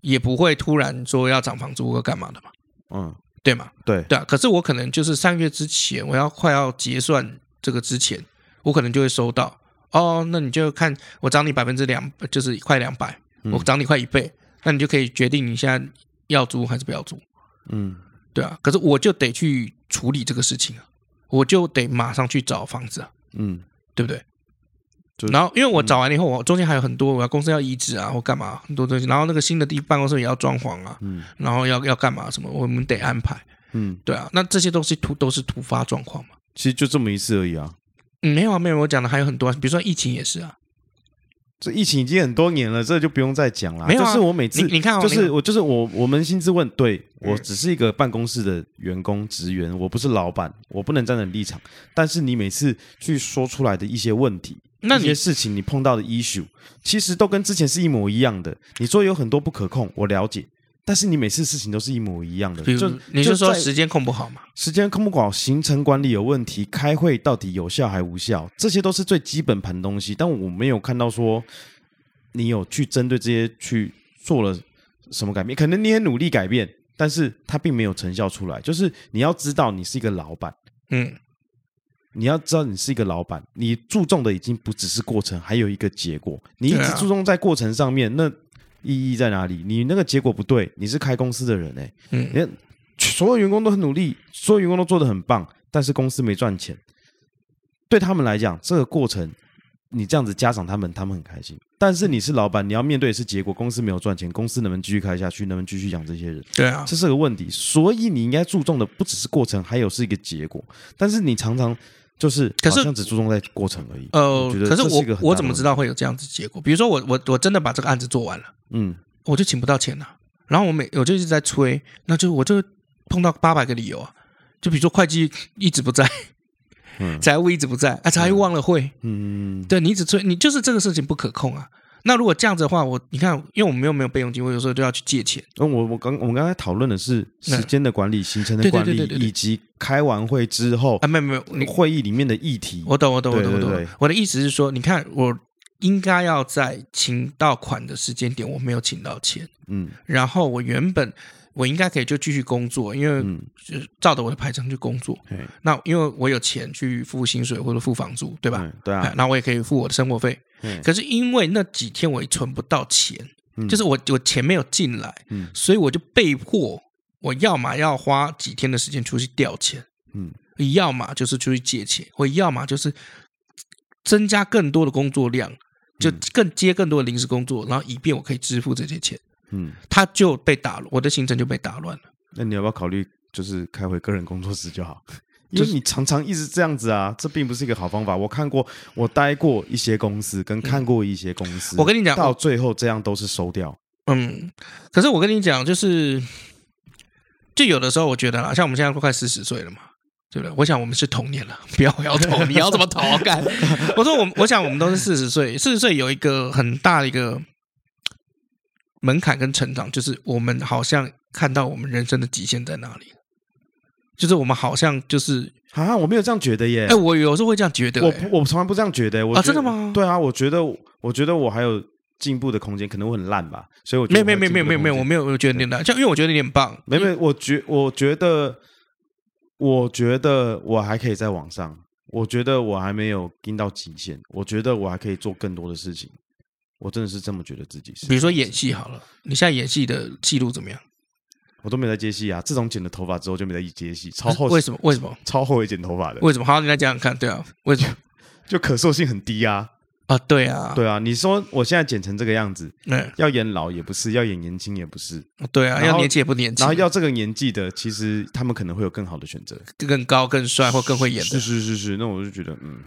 A: 也不会突然说要涨房租或干嘛的嘛，嗯，对嘛？
B: 对。
A: 对啊。可是我可能就是三个月之前，我要快要结算这个之前，我可能就会收到。哦，那你就看我涨你百分之两，就是快两百，我涨你快一倍，那你就可以决定你现在要租还是不要租。嗯，对啊，可是我就得去处理这个事情啊，我就得马上去找房子啊，嗯，对不对？然后因为我找完了以后，我中间还有很多我要公司要移植啊或干嘛很多东西，然后那个新的地办公室也要装潢啊，嗯，然后要要干嘛什么，我们得安排，嗯，对啊，那这些东西突都是突发状况嘛，
B: 其实就这么一次而已啊。
A: 嗯，没有啊，没有。我讲的还有很多，啊比如说疫情也是啊。
B: 这疫情已经很多年了，这就不用再讲了。
A: 没有、啊，
B: 就是我每次，
A: 你，你看、哦，
B: 就是我，就是我，我扪心自问，对，我只是一个办公室的员工职员，我不是老板，我不能站在立场。但是你每次去说出来的一些问题，那些事情，你碰到的 issue，其实都跟之前是一模一样的。你说有很多不可控，我了解。但是你每次事情都是一模一样的，就
A: 你就说时间控不好嘛？
B: 时间控不好，行程管理有问题，开会到底有效还无效？这些都是最基本盘东西。但我没有看到说你有去针对这些去做了什么改变，可能你也努力改变，但是它并没有成效出来。就是你要知道，你是一个老板，嗯，你要知道你是一个老板，你注重的已经不只是过程，还有一个结果。你一直注重在过程上面，那。意义在哪里？你那个结果不对，你是开公司的人哎，嗯，你所有员工都很努力，所有员工都做得很棒，但是公司没赚钱，对他们来讲，这个过程你这样子嘉赏他们，他们很开心。但是你是老板，你要面对的是结果，公司没有赚钱，公司能不能继续开下去，能不能继续养这些人？
A: 对啊，
B: 这是个问题。所以你应该注重的不只是过程，还有是一个结果。但是你常常。就是，可是只注重在过程而已。
A: 呃，可是我我怎么知道会有这样子结果？比如说我我我真的把这个案子做完了，嗯，我就请不到钱了。然后我每我就一直在催，那就我就碰到八百个理由啊。就比如说会计一直不在，嗯，(laughs) 财务一直不在，啊，财务忘了汇，嗯，对你一直催，你就是这个事情不可控啊。那如果这样子的话，我你看，因为我们又没有备用金，我有时候都要去借钱。
B: 那我我刚我们刚才讨论的是时间的管理、行程的管理，以及开完会之后
A: 啊，没有没有，你
B: 会议里面的议题。
A: 我懂我懂我懂我懂。我的意思是说，你看，我应该要在请到款的时间点，我没有请到钱，嗯，然后我原本。我应该可以就继续工作，因为就照着我的排程去工作。嗯、那因为我有钱去付薪水或者付房租，对吧？嗯、对啊。那我也可以付我的生活费。嗯、可是因为那几天我也存不到钱，嗯、就是我我钱没有进来，嗯、所以我就被迫，我要么要花几天的时间出去调钱，嗯，要么就是出去借钱，我要么就是增加更多的工作量，就更接更多的临时工作，然后以便我可以支付这些钱。嗯，他就被打了，我的行程就被打乱了。
B: 那你要不要考虑，就是开回个人工作室就好？(laughs) 因为你常常一直这样子啊，这并不是一个好方法。我看过，我待过一些公司，跟看过一些公司，
A: 我跟你讲，
B: 到最后这样都是收掉。
A: 嗯，可是我跟你讲，就是，就有的时候我觉得啦，像我们现在都快四十岁了嘛，对不对？我想我们是童年了，(laughs) 不要摇头，(laughs) 你要怎么投干？我说我，我想我们都是四十岁，四十岁有一个很大的一个。门槛跟成长，就是我们好像看到我们人生的极限在哪里，就是我们好像就是
B: 啊，我没有这样觉得耶。
A: 哎，我有时候会这样觉得，
B: 我我从来不这样觉得。我
A: 啊，真的吗？
B: 对啊，我觉得，我觉得我还有进步的空间，可能会很烂吧。所以我
A: 没有没有没有没有没有没有，我没有觉得你烂，像因为我觉得你很棒。
B: 没没，我觉我觉得，我觉得我还可以再往上。我觉得我还没有盯到极限，我觉得我还可以做更多的事情。我真的是这么觉得自己是。
A: 比如说演戏好了，你现在演戏的记录怎么样？
B: 我都没在接戏啊！自从剪了头发之后就没在接戏，超后。
A: 为什么？为什么？
B: 超后悔剪头发的。
A: 为什么？好，你来讲讲看。对啊，为什么？
B: 就可塑性很低啊！
A: 啊，对啊，
B: 对啊！你说我现在剪成这个样子，嗯，要演老也不是，要演年轻也不是。
A: 对啊，要年轻也不年轻。
B: 然后要这个年纪的，其实他们可能会有更好的选择，
A: 更高、更帅或更会演的。
B: 是是是是，那我就觉得，嗯，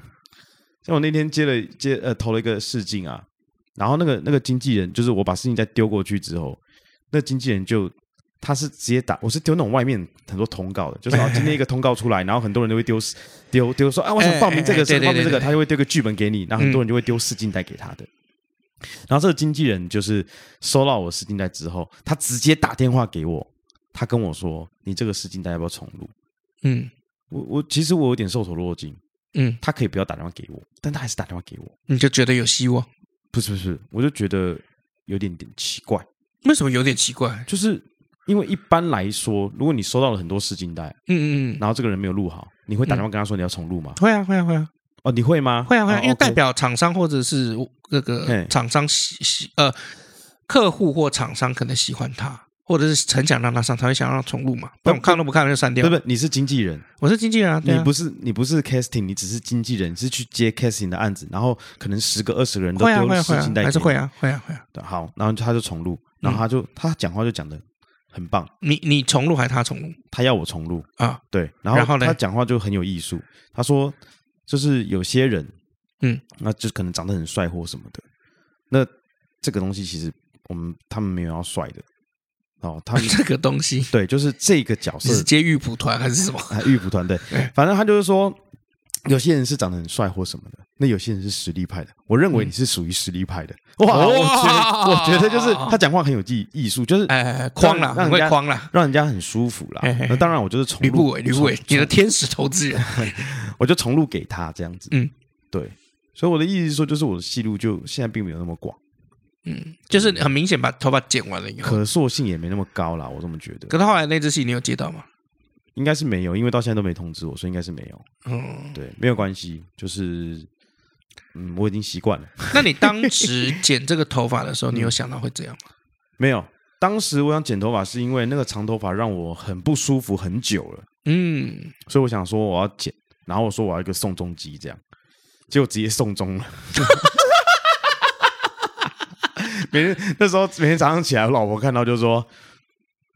B: 像我那天接了接呃投了一个试镜啊。然后那个那个经纪人，就是我把事情再丢过去之后，那经纪人就他是直接打，我是丢那种外面很多通告的，就是今天一个通告出来，然后很多人都会丢丢丢说啊，我想报名这个，报名这个，他就会丢个剧本给你，然后很多人就会丢试镜带给他的。然后这个经纪人就是收到我试镜带之后，他直接打电话给我，他跟我说：“你这个试镜带要不要重录？”嗯，我我其实我有点受宠若惊。嗯，他可以不要打电话给我，但他还是打电话给我。
A: 你就觉得有希望？
B: 不是不是，我就觉得有点点奇怪。
A: 为什么有点奇怪？
B: 就是因为一般来说，如果你收到了很多试镜带，嗯嗯嗯，然后这个人没有录好，你会打电话跟他说你要重录吗？
A: 会啊会啊会啊。
B: 哦，你会吗？
A: 会啊会啊，因为代表厂商或者是那个厂商喜喜呃客户或厂商可能喜欢他。或者是很想让他上，他会想让他重录嘛？不，看都不看就删掉。
B: 不不，你是经纪人，
A: 我是经纪人啊。
B: 你不是你不是 casting，你只是经纪人，你是去接 casting 的案子，然后可能十个二十个人都丢试镜带，
A: 还是会啊会啊会啊。
B: 好，然后他就重录，然后他就他讲话就讲的很棒。
A: 你你重录还是他重录？
B: 他要我重录啊？对，然后他讲话就很有艺术。他说就是有些人，嗯，那就可能长得很帅或什么的。那这个东西其实我们他们没有要帅的。哦，(laughs) 他
A: 这个东西
B: 对，就是这个角色
A: 是接玉蒲团还是什么？
B: 玉蒲团 (laughs) 对，反正他就是说，有些人是长得很帅或什么的，那有些人是实力派的。我认为你是属于实力派的。哇，我觉得我觉得就是他讲话很有技艺术，就是
A: 哎，框了，让人家框了，
B: 让人家很舒服啦。那当然，我就是重录，吕不韦，
A: 吕不韦，你的天使投资人，(laughs)
B: 我就重录给他这样子。嗯，对，所以我的意思是说，就是我的戏路就现在并没有那么广。
A: 嗯，就是很明显把头发剪完了以后，
B: 可塑性也没那么高啦，我这么觉得。
A: 可是后来那只戏你有接到吗？
B: 应该是没有，因为到现在都没通知我，所以应该是没有。嗯，对，没有关系，就是嗯，我已经习惯了。
A: 那你当 (laughs) 时剪这个头发的时候，你有想到会这样吗？
B: 没有，当时我想剪头发是因为那个长头发让我很不舒服很久了。嗯，所以我想说我要剪，然后我说我要一个宋仲基这样，结果直接送终了。(laughs) 每天那时候每天早上起来，我老婆看到就说：“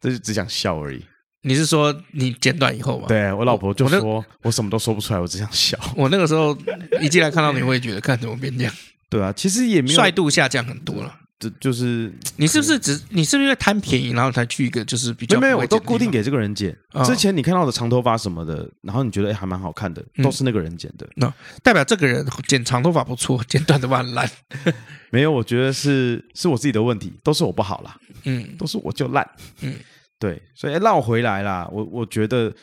B: 这就只想笑而已。”
A: 你是说你剪短以后吗？
B: 对，我老婆就说我：“我，什么都说不出来，我只想笑。(laughs) ”
A: 我那个时候一进来看到你，会觉得看怎么变这样？
B: 对啊，其实也没有
A: 帅度下降很多了。
B: 这就是
A: 你是不是只你是不是因为贪便宜，然后才去一个就是比较
B: 没有，我都固定给这个人剪。之前你看到的长头发什么的，然后你觉得哎还蛮好看的，都是那个人剪的。那
A: 代表这个人剪长头发不错，剪短头发很烂。(laughs)
B: 没有，我觉得是是我自己的问题，都是我不好啦。嗯，都是我就烂。嗯，(laughs) 对，所以绕回来啦。我我觉得，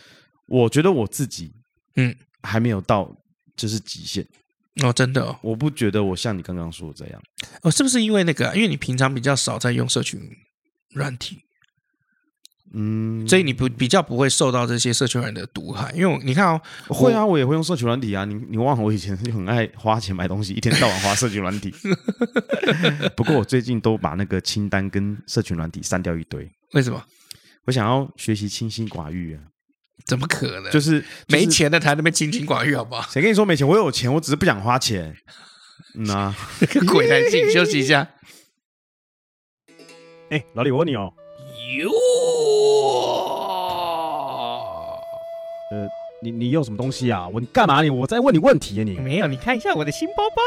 B: 我觉得我自己嗯还没有到就是极限。
A: 哦，真的，哦，
B: 我不觉得我像你刚刚说的这样。
A: 哦，是不是因为那个？因为你平常比较少在用社群软体，嗯，所以你不比较不会受到这些社群软体的毒害。因为你看哦，
B: 会啊，我也会用社群软体啊。你你忘了我以前就很爱花钱买东西，一天到晚花社群软体。(laughs) 不过我最近都把那个清单跟社群软体删掉一堆。
A: 为什么？
B: 我想要学习清心寡欲啊。
A: 怎么可能？
B: 就是、就是、
A: 没钱的才那边清心寡欲，好不好？
B: 谁跟你说没钱？我有钱，我只是不想花钱。嗯啊，(laughs)
A: 鬼才信！休息一下。
B: 哎、欸，老李，我问你哦。哟。呃，你你用什么东西啊？我你干嘛你？我在问你问题啊你！
A: 没有，你看一下我的新包包。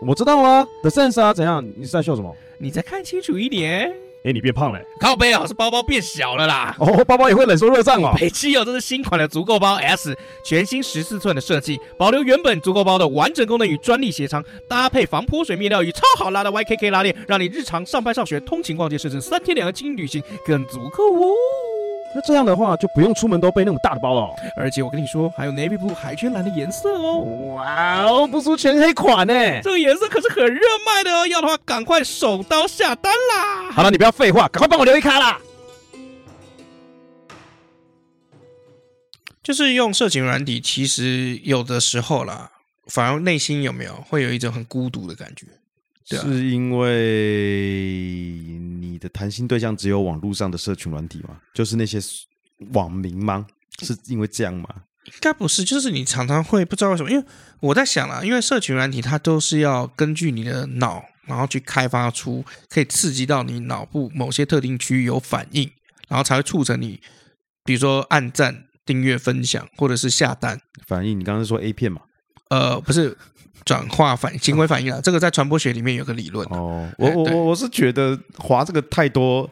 B: 我知道啊，The Sense 啊，怎样？你是在秀什么？
A: 你再看清楚一点。
B: 哎，你变胖了？
A: 靠背啊，是包包变小了啦。
B: 哦，包包也会冷缩热胀哦。
A: 北汽哦，这是新款的足够包 S，全新十四寸的设计，保留原本足够包的完整功能与专利鞋仓，搭配防泼水面料与超好拉的 YKK 拉链，让你日常上班、上学、通勤、逛街，甚至三天两个轻旅行更足够哦。
B: 那这样的话，就不用出门都背那种大的包了哦。
A: 而且我跟你说，还有 navy blue 海军蓝的颜色哦。
B: 哇哦，不输全黑款呢。
A: 这个颜色可是很热卖的哦，要的话赶快手刀下单啦。
B: 好了，你不要废话，赶快帮我留一卡啦。
A: 就是用色情软体，其实有的时候啦，反而内心有没有会有一种很孤独的感觉。
B: 对啊，是因为你的谈心对象只有网络上的社群软体吗？就是那些网民吗？是因为这样吗？
A: 应该不是，就是你常常会不知道为什么，因为我在想啊，因为社群软体它都是要根据你的脑，然后去开发出可以刺激到你脑部某些特定区域有反应，然后才会促成你，比如说按赞、订阅、分享，或者是下单。
B: 反应？你刚刚是说 A 片嘛？
A: 呃，不是。转化反行为反应啊，这个在传播学里面有个理论。
B: 哦，我我我我是觉得滑这个太多，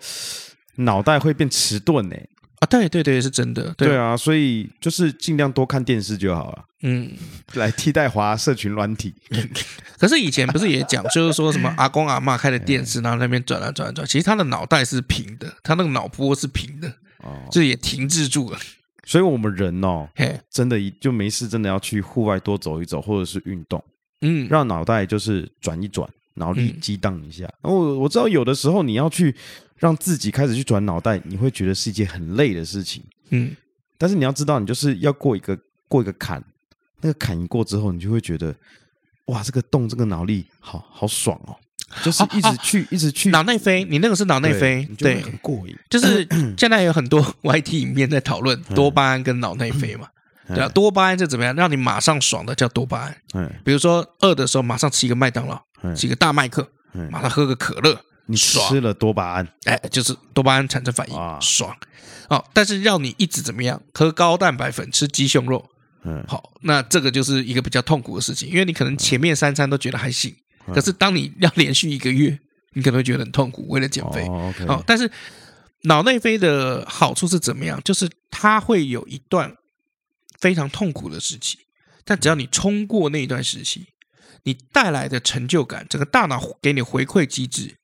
B: 脑袋会变迟钝呢。
A: 啊，对对对，是真的。对，
B: 对啊，所以就是尽量多看电视就好了。嗯，来替代滑社群软体。(laughs)
A: 可是以前不是也讲，就是说什么阿公阿嬷开的电视，然后那边转来转转，其实他的脑袋是平的，他那个脑波是平的，哦，就也停滞住了。
B: 所以我们人哦，嘿，真的就没事，真的要去户外多走一走，或者是运动，嗯，让脑袋就是转一转，脑力激荡一下。然后我我知道有的时候你要去。让自己开始去转脑袋，你会觉得是一件很累的事情。嗯，但是你要知道，你就是要过一个过一个坎，那个坎一过之后，你就会觉得，哇，这个动这个脑力好好爽哦，就是一直去、一直去
A: 脑内飞。你那个是脑内飞，对，
B: 很过瘾。
A: 就是现在有很多 (laughs) YT 影片在讨论多巴胺跟脑内飞嘛，对啊，多巴胺是怎么样让你马上爽的叫多巴胺。嗯，比如说饿的时候马上吃一个麦当劳，吃一个大麦克，马上喝个可乐。
B: 你吃了多巴胺，
A: 哎，就是多巴胺产生反应，啊、爽。哦，但是要你一直怎么样，喝高蛋白粉，吃鸡胸肉，嗯，好，那这个就是一个比较痛苦的事情，因为你可能前面三餐都觉得还行，嗯、可是当你要连续一个月，你可能会觉得很痛苦，为了减肥。哦，okay、哦，但是脑内啡的好处是怎么样？就是它会有一段非常痛苦的时期，但只要你冲过那一段时期，你带来的成就感，整个大脑给你回馈机制。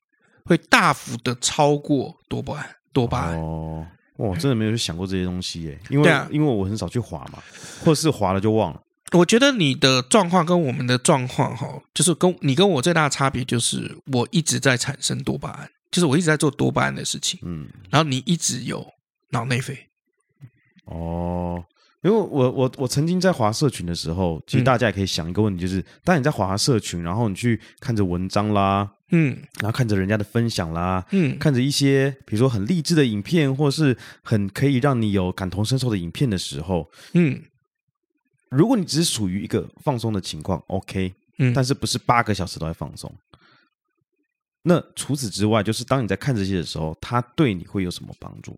A: 会大幅的超过多巴胺，多巴胺
B: 哦，我真的没有去想过这些东西耶，因为、啊、因为我很少去滑嘛，或是滑了就忘了。
A: 我觉得你的状况跟我们的状况哈，就是跟你跟我最大的差别就是，我一直在产生多巴胺，就是我一直在做多巴胺的事情，嗯，然后你一直有脑内啡，
B: 哦。因为我我我曾经在华社群的时候，其实大家也可以想一个问题，就是、嗯、当你在华社群，然后你去看着文章啦，嗯，然后看着人家的分享啦，嗯，看着一些比如说很励志的影片，或是很可以让你有感同身受的影片的时候，嗯，如果你只是属于一个放松的情况，OK，嗯，但是不是八个小时都在放松？那除此之外，就是当你在看这些的时候，它对你会有什么帮助？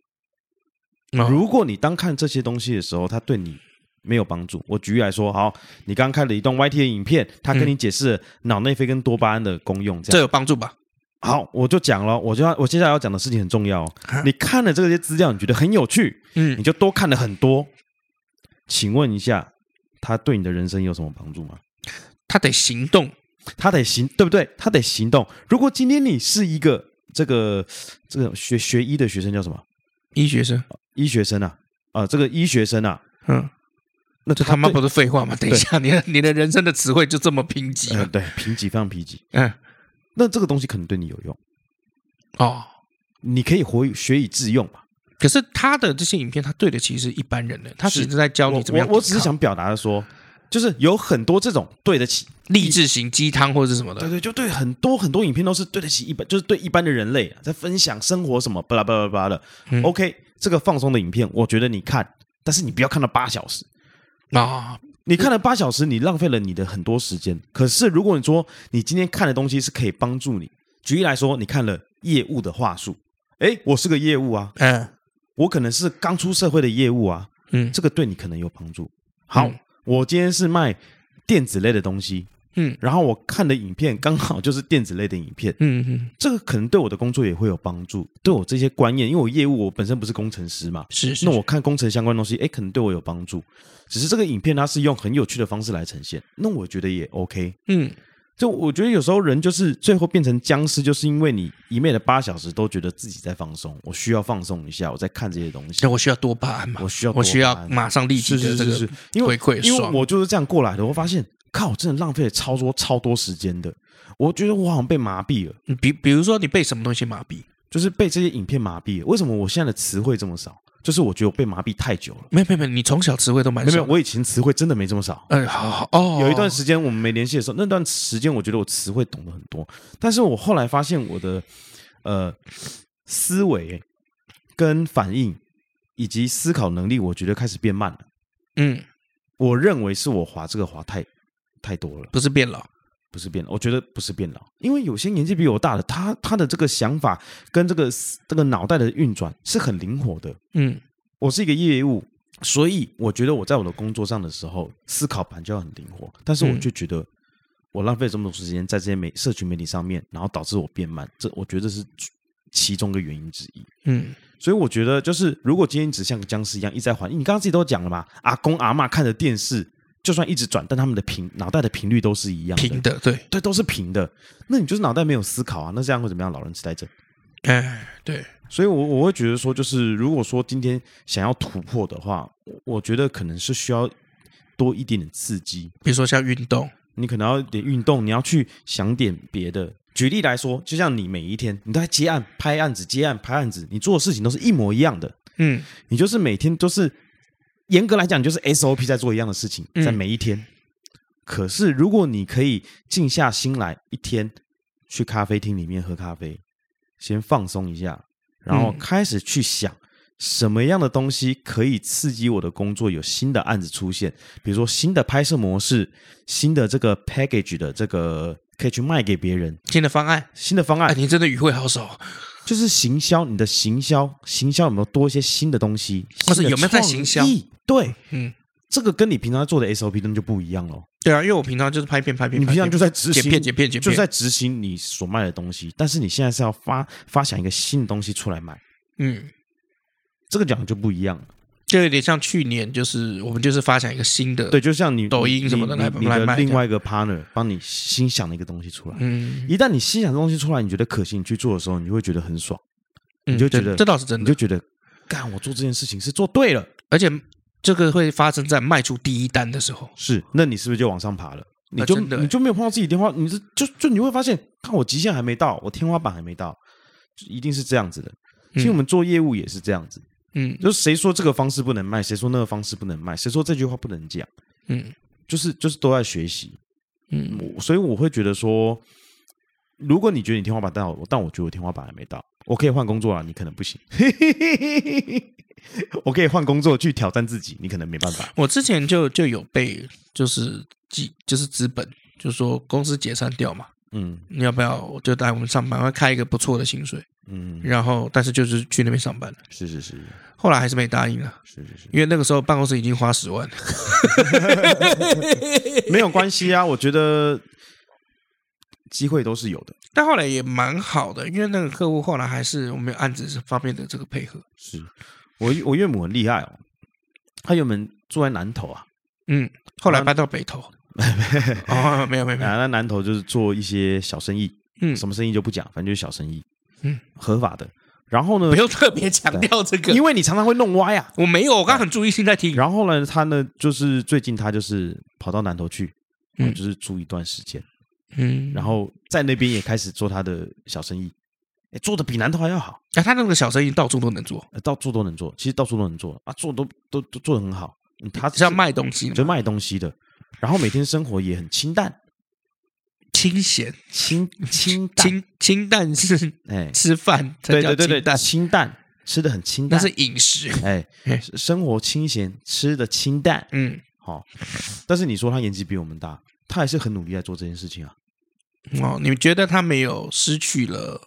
B: 如果你当看这些东西的时候，它对你没有帮助。我举例来说，好，你刚刚看了一段 YT 的影片，他跟你解释脑内啡跟多巴胺的功用，这样，
A: 这有帮助吧？
B: 好，我就讲了，我就要我接下来要讲的事情很重要。你看了这些资料，你觉得很有趣，嗯，你就多看了很多。请问一下，他对你的人生有什么帮助吗？
A: 他得行动，
B: 他得行，对不对？他得行动。如果今天你是一个这个这个学学医的学生，叫什么？
A: 医学生。
B: 医学生啊，啊，这个医学生啊，嗯，
A: 那这他妈不是废话吗？等一下，你的你的人生的词汇就这么贫瘠？
B: 嗯，对，贫瘠，非常贫瘠。嗯，那这个东西可能对你有用哦，你可以活学以致用嘛。
A: 可是他的这些影片，他对的其实是一般人的，他只是在教你怎么样。
B: 我我只是想表达的说，就是有很多这种对得起
A: 励志型鸡汤或者是什么的，
B: 对对，就对很多很多影片都是对得起一般，就是对一般的人类在分享生活什么巴拉巴拉巴拉的。OK。这个放松的影片，我觉得你看，但是你不要看到八小时啊！你看了八小时，你浪费了你的很多时间。可是如果你说你今天看的东西是可以帮助你，举例来说，你看了业务的话术，哎，我是个业务啊，嗯，我可能是刚出社会的业务啊，嗯，这个对你可能有帮助。好，嗯，我今天是卖电子类的东西。嗯，然后我看的影片刚好就是电子类的影片，嗯嗯，这个可能对我的工作也会有帮助，对我这些观念，因为我业务我本身不是工程师嘛，是，是，那我看工程相关东西，哎，可能对我有帮助，只是这个影片它是用很有趣的方式来呈现，那我觉得也 OK，嗯，就我觉得有时候人就是最后变成僵尸，就是因为你一昧的八小时都觉得自己在放松，我需要放松一下，我在看这些东西，
A: 那我需要多巴胺嘛，
B: 我需要
A: 我需要马上立即的这个回馈，
B: 因为我就是这样过来的，我发现。靠！真的浪费了超多超多时间的，我觉得我好像被麻痹了。
A: 比比如说，你被什么东西麻痹？
B: 就是被这些影片麻痹了。为什么我现在的词汇这么少？就是我觉得我被麻痹太久了。
A: 没有没有没有，你从小词汇都蛮少。
B: 没有，我以前词汇真的没这么少。
A: 嗯，好好哦。
B: 有一段时间我们没联系的时候，那段时间我觉得我词汇懂得很多，但是我后来发现我的呃思维跟反应以及思考能力，我觉得开始变慢了。嗯，我认为是我滑这个滑太。太多了，
A: 不是变老，
B: 不是变老，我觉得不是变老，因为有些年纪比我大的，他他的这个想法跟这个这个脑袋的运转是很灵活的。嗯，我是一个业务，所以我觉得我在我的工作上的时候，思考盘就要很灵活，但是我就觉得我浪费这么多时间在这些媒社群媒体上面，然后导致我变慢，这我觉得是其中的原因之一。
A: 嗯，
B: 所以我觉得，就是如果今天只像个僵尸一样一直在环，你刚刚自己都讲了嘛，阿公阿嬷看着电视，就算一直转，但他们的频脑袋的频率都是一样的，
A: 平的，对
B: 对，都是平的。那你就是脑袋没有思考啊，那这样会怎么样？老人痴呆症。
A: 哎，对。
B: 所以我，我我会觉得说，就是如果说今天想要突破的话，我觉得可能是需要多一点点刺激，
A: 比如说像运动，
B: 你可能要点运动，你要去想点别的。举例来说，就像你每一天你都在接案、拍案子、接案、拍案子，你做的事情都是一模一样的，
A: 嗯，
B: 你就是每天都是严格来讲，就是 SOP 在做一样的事情，在每一天。嗯、可是，如果你可以静下心来，一天去咖啡厅里面喝咖啡，先放松一下。然后开始去想什么样的东西可以刺激我的工作，有新的案子出现，比如说新的拍摄模式，新的这个 package 的这个可以去卖给别人，
A: 新的方案，
B: 新的方案。
A: 你真的语汇好熟，
B: 就是行销，你的行销，行销有没有多一些新的东西？
A: 或者有没有在行销？
B: 对，
A: 嗯，
B: 这个跟你平常做的 SOP 那就不一样了。
A: 对啊，因为我平常就是拍片拍片，
B: 你平常就在执行
A: 剪片剪片剪片，
B: 就在执行你所卖的东西。但是你现在是要发发想一个新的东西出来卖，
A: 嗯，
B: 这个讲就不一样了，
A: 就有点像去年，就是我们就是发展一个新的，
B: 对，就像你
A: 抖音什么的来
B: 你的另外一个 partner 帮你心想的一个东西出来，
A: 嗯，
B: 一旦你心想的东西出来，你觉得可行，你去做的时候，你就会觉得很爽，
A: 嗯、
B: 你就觉得
A: 这倒是真的，
B: 你就觉得干我做这件事情是做对了，
A: 而且这个会发生在卖出第一单的时候，
B: 是，那你是不是就往上爬了？你就你就没有碰到自己电话，你是就就你会发现，看我极限还没到，我天花板还没到，一定是这样子的。其实我们做业务也是这样子，
A: 嗯，
B: 就是谁说这个方式不能卖，谁说那个方式不能卖，谁说这句话不能讲，
A: 嗯，就是
B: 就是都在学习，
A: 嗯，
B: 所以我会觉得说，如果你觉得你天花板到，但我觉得我天花板还没到，我可以换工作啊，你可能不行，(laughs) 我可以换工作去挑战自己，你可能没办法。
A: 我之前就就有被就是。就是资本，就是说公司解散掉嘛，
B: 嗯，
A: 你要不要我就带我们上班，会开一个不错的薪水，
B: 嗯，
A: 然后但是就是去那边上班了，
B: 是是是，
A: 后来还是没答应啊，
B: 是是是，
A: 因为那个时候办公室已经花十万了，(laughs)
B: 没有关系啊，我觉得机会都是有的，
A: 但后来也蛮好的，因为那个客户后来还是我们有案子方面的这个配合，
B: 是。我我岳母很厉害哦，他原本住在南头啊，
A: 嗯，后来搬到北头。(laughs) 哦，没有没有没有，
B: 那南头就是做一些小生意，
A: 嗯，
B: 什么生意就不讲，反正就是小生意，
A: 嗯，
B: 合法的。然后呢，
A: 不用特别强调这个，
B: 因为你常常会弄歪啊。
A: 我没有，我刚刚很注意心在听。
B: 然后呢，他呢，就是最近他就是跑到南头去，
A: 嗯，
B: 就是住一段时间，
A: 嗯，
B: 然后在那边也开始做他的小生意，哎，做的比南头还要好。
A: 哎，他那个小生意到处都能做，
B: 到处都能做，其实到处都能做啊，做都都都做的很好。他
A: 是要卖东西，
B: 就卖东西的。然后每天生活也很清淡、
A: 清闲、
B: 清清
A: 清清淡是哎。吃饭，
B: 对对对对，清淡。吃的很清淡，
A: 那是饮食。
B: 哎，生活清闲，吃的清淡，
A: 嗯，
B: 好。但是你说他年纪比我们大，他还是很努力在做这件事情啊。
A: 哦，你们觉得他没有失去了，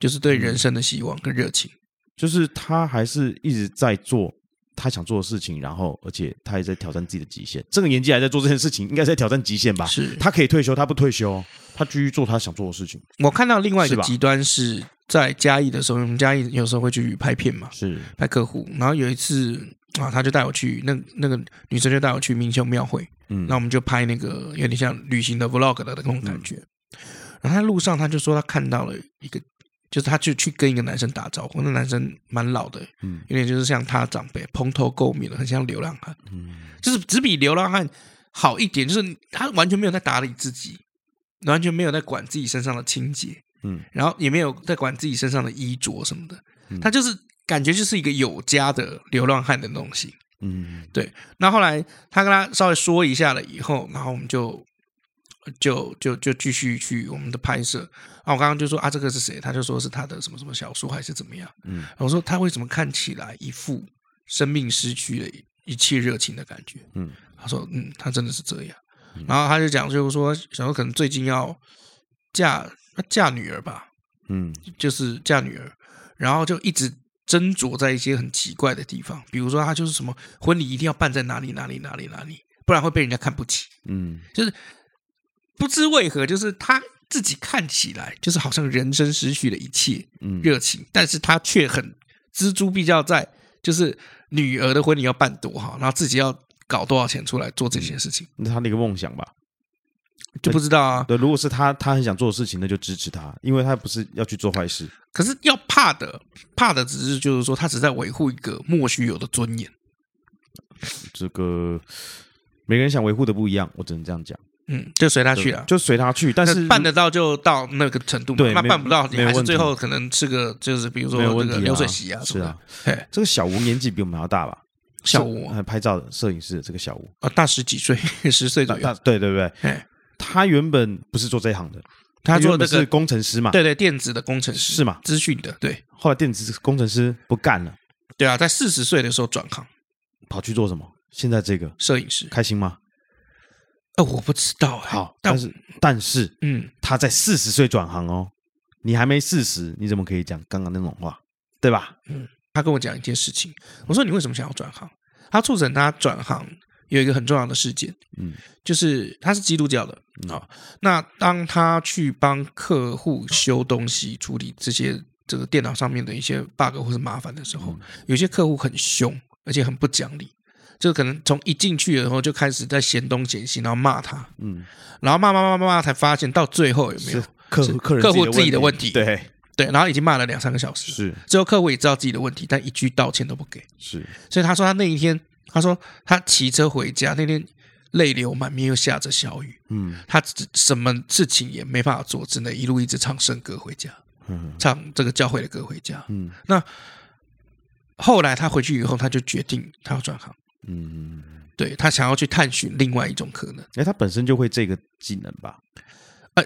A: 就是对人生的希望跟热情，
B: 就是他还是一直在做。他想做的事情，然后而且他也在挑战自己的极限。这个年纪还在做这件事情，应该在挑战极限吧？
A: 是。
B: 他可以退休，他不退休，他继续做他想做的事情。
A: 我看到另外一个极端是在嘉义的时候，我们嘉义有时候会去拍片嘛，
B: 是
A: 拍客户。然后有一次啊，他就带我去那那个女生就带我去明秀庙会，嗯，那我们就拍那个有点像旅行的 vlog 的那种感觉。嗯、然后在路上他就说他看到了一个。就是他就去跟一个男生打招呼，那男生蛮老的，
B: 嗯，
A: 有点就是像他长辈，蓬头垢面的，很像流浪汉，
B: 嗯，
A: 就是只比流浪汉好一点，就是他完全没有在打理自己，完全没有在管自己身上的清洁，
B: 嗯，
A: 然后也没有在管自己身上的衣着什么的，
B: 嗯，
A: 他就是感觉就是一个有家的流浪汉的东西，
B: 嗯，
A: 对。那后来他跟他稍微说一下了以后，然后我们就。就就就继续去我们的拍摄啊！我刚刚就说啊，这个是谁？他就说是他的什么什么小说还是怎么样？
B: 嗯，
A: 我说他为什么看起来一副生命失去了一切热情的感觉？
B: 嗯，
A: 他说嗯，他真的是这样。然后他就讲，就是说小时候可能最近要嫁嫁女儿吧，
B: 嗯，
A: 就是嫁女儿，然后就一直斟酌在一些很奇怪的地方，比如说他就是什么婚礼一定要办在哪里哪里哪里哪里，不然会被人家看不起。
B: 嗯，
A: 就是。不知为何，就是他自己看起来就是好像人生失去了一切热情，
B: 嗯、
A: 但是他却很锱铢必较在，就是女儿的婚礼要办多好，然后自己要搞多少钱出来做这些事情，
B: 那他的一个梦想吧，
A: 就不知道啊。
B: 对，如果是他他很想做的事情，那就支持他，因为他不是要去做坏事。
A: 可是要怕的，怕的只是就是说，他只在维护一个莫须有的尊严。
B: 这个每个人想维护的不一样，我只能这样讲。
A: 嗯，就随他去了，
B: 就随他去。但是
A: 办得到就到那个程度嘛，
B: 对，
A: 那办不到你还是最后可能是个
B: 个
A: 就是比如说这个流水席啊，
B: 是啊。
A: 嘿，
B: 这个小吴年纪比我们要大吧？
A: 小吴
B: 还拍照的摄影师，这个小吴
A: 啊，大十几岁，(laughs) 十岁左右。
B: 对对对，
A: 嘿，
B: 他原本不是做这一行的，
A: 他做的是
B: 工程师嘛？
A: 对对，电子的工程师
B: 是嘛？
A: 资讯的对。
B: 后来电子工程师不干了，
A: 对啊，在四十岁的时候转行，
B: 跑去做什么？现在这个
A: 摄影师，
B: 开心吗？
A: 呃，我不知道。
B: 好，但是但是，嗯，他在四十岁转行哦，你还没四十，你怎么可以讲刚刚那种话，对吧？
A: 嗯，他跟我讲一件事情，我说你为什么想要转行？他促成他转行有一个很重要的事件，嗯，就是他是基督教的啊。那当他去帮客户修东西、处理这些这个电脑上面的一些 bug 或是麻烦的时候，有些客户很凶，而且很不讲理。就可能从一进去的时候就开始在嫌东嫌西，然后骂他，嗯，然后骂骂骂骂骂，才发现到最后有没有
B: 客户客
A: 客户自己的问题？
B: 对。
A: 对，然后已经骂了两三个小时，
B: 是。
A: 最后客户也知道自己的问题，但一句道歉都不给，
B: 是。
A: 所以他说他那一天，他说他骑车回家那天泪流满面，又下着小雨，嗯，他什么事情也没办法做，只能一路一直唱圣歌回家，嗯，唱这个教会的歌回家，嗯。那后来他回去以后，他就决定他要转行。嗯，对，他想要去探寻另外一种可能。
B: 哎，他本身就会这个技能吧？
A: 呃，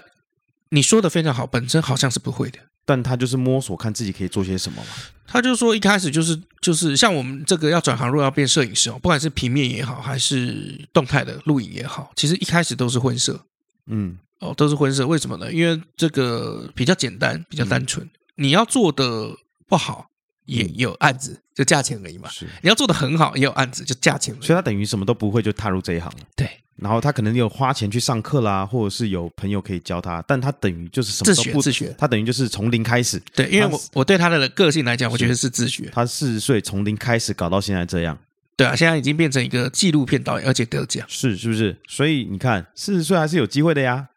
A: 你说的非常好，本身好像是不会的，
B: 但他就是摸索，看自己可以做些什么嘛。
A: 他就说一开始就是就是像我们这个要转行，如果要变摄影师哦，不管是平面也好，还是动态的录影也好，其实一开始都是混摄。嗯，哦，都是婚摄，为什么呢？因为这个比较简单，比较单纯。嗯、你要做的不好。也有案子，就价钱而已嘛。是，你要做的很好，也有案子，就价钱而已。
B: 所以他等于什么都不会，就踏入这一行了。
A: 对。
B: 然后他可能有花钱去上课啦，或者是有朋友可以教他，但他等于就是什么都不
A: 自学，自学。
B: 他等于就是从零开始。
A: 对，因为我我对他的个性来讲，我觉得是自学。
B: 他四十岁从零开始搞到现在这样。
A: 对啊，现在已经变成一个纪录片导演，而且得奖。
B: 是，是不是？所以你看，四十岁还是有机会的呀。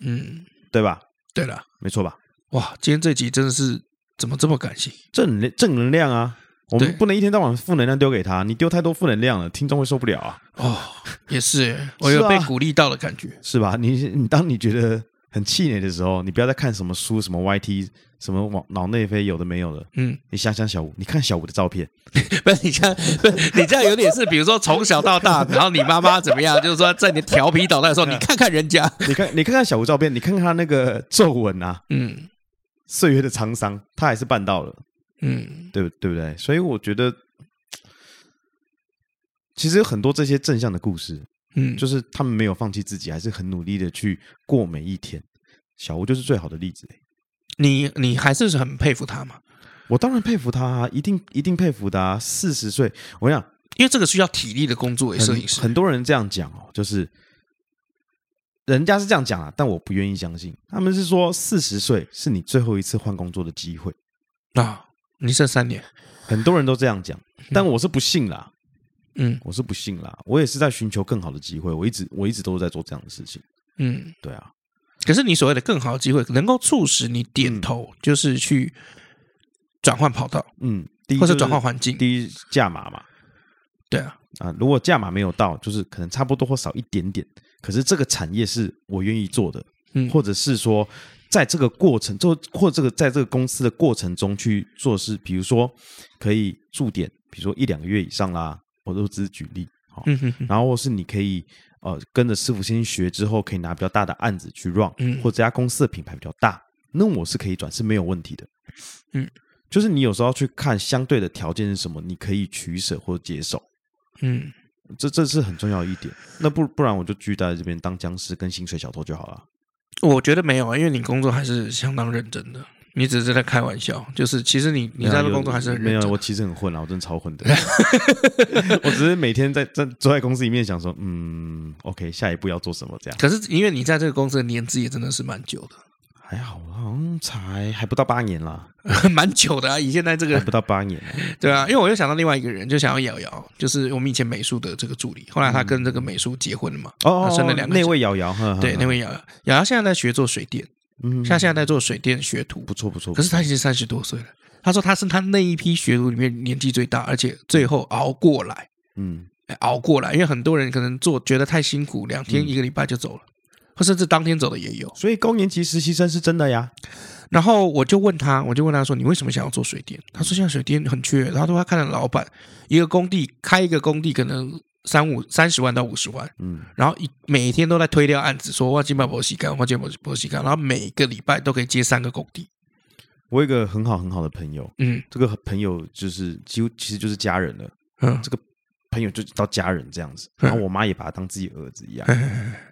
B: 嗯，对吧？
A: 对了，
B: 没错吧？
A: 哇，今天这集真的是。怎么这么感性？
B: 正正能量啊！我们不能一天到晚负能量丢给他，你丢太多负能量了，听众会受不了啊！
A: 哦，也是，(laughs) 我有被鼓励到的感觉，
B: 是吧？你你当你觉得很气馁的时候，你不要再看什么书、什么 YT、什么脑脑内飞，有的没有的。嗯，你想想小吴，你看小吴的照片，(laughs)
A: 不是你看，不是你这样有点是，比如说从小到大，然后你妈妈怎么样，就是说在你调皮捣蛋的时候，(laughs) 你看看人家，
B: 你看你看看小吴照片，你看看他那个皱纹啊，嗯。岁月的沧桑，他还是办到了，嗯，对对不对？所以我觉得，其实有很多这些正向的故事，嗯，就是他们没有放弃自己，还是很努力的去过每一天。小吴就是最好的例子。
A: 你你还是很佩服他吗？
B: 我当然佩服他啊，一定一定佩服他啊。四十岁，我想，
A: 因为这个需要体力的工作，摄影师，
B: 很多人这样讲哦，就是。人家是这样讲啊，但我不愿意相信。他们是说四十岁是你最后一次换工作的机会
A: 啊，你剩三年，
B: 很多人都这样讲，但我是不信啦。嗯，我是不信啦。我也是在寻求更好的机会，我一直我一直都是在做这样的事情。嗯，对啊。
A: 可是你所谓的更好的机会，能够促使你点头，就是去转换跑道，嗯，或者转换环境，
B: 第一价码嘛。
A: 对啊，
B: 啊，如果价码没有到，就是可能差不多或少一点点。可是这个产业是我愿意做的，嗯，或者是说，在这个过程，就或者这个在这个公司的过程中去做事，比如说可以驻点，比如说一两个月以上啦，我都只是举例，好，嗯哼哼，然后或是你可以呃跟着师傅先学之后，可以拿比较大的案子去 run，嗯，或者这家公司的品牌比较大，那我是可以转，是没有问题的，嗯，就是你有时候要去看相对的条件是什么，你可以取舍或接受，嗯。这这是很重要一点，那不不然我就继续待在这边当僵尸跟薪水小偷就好了。
A: 我觉得没有啊，因为你工作还是相当认真的。你只是在开玩笑，就是其实你你在这工作还是很
B: 没有，我其实很混啊，我真的超混的。(laughs) 我只是每天在在坐在公司里面想说，嗯，OK，下一步要做什么这样。
A: 可是因为你在这个公司的年资也真的是蛮久的，
B: 还好，好像才还不到八年啦，(laughs)
A: 蛮久的啊。以现在这个
B: 还不到八年，
A: 对啊，因为我又想到另外一个人，就想要瑶瑶，就是我们以前美术的这个助理，后来他跟这个美术结婚了嘛，
B: 哦，
A: 生了两个。
B: 那位瑶瑶，
A: 对，那位瑶瑶，瑶瑶现在在学做水电。嗯，像现在在做水电学徒，
B: 不错不错。
A: 可是他已经三十多岁了。他说他是他那一批学徒里面年纪最大，而且最后熬过来。嗯，熬过来，因为很多人可能做觉得太辛苦，两天一个礼拜就走了，或甚至当天走的也有。
B: 所以高年级实习生是真的呀。
A: 然后我就问他，我就问他说：“你为什么想要做水电？”他说：“现在水电很缺。”他说他看到老板一个工地开一个工地可能。三五三十万到五十万，嗯，然后一每天都在推掉案子，说我今把博西干，我今把博西干，然后每个礼拜都可以接三个工地。
B: 我有一个很好很好的朋友，嗯，这个朋友就是几乎其实就是家人了，嗯，这个朋友就到家人这样子，然后我妈也把他当自己儿子一样，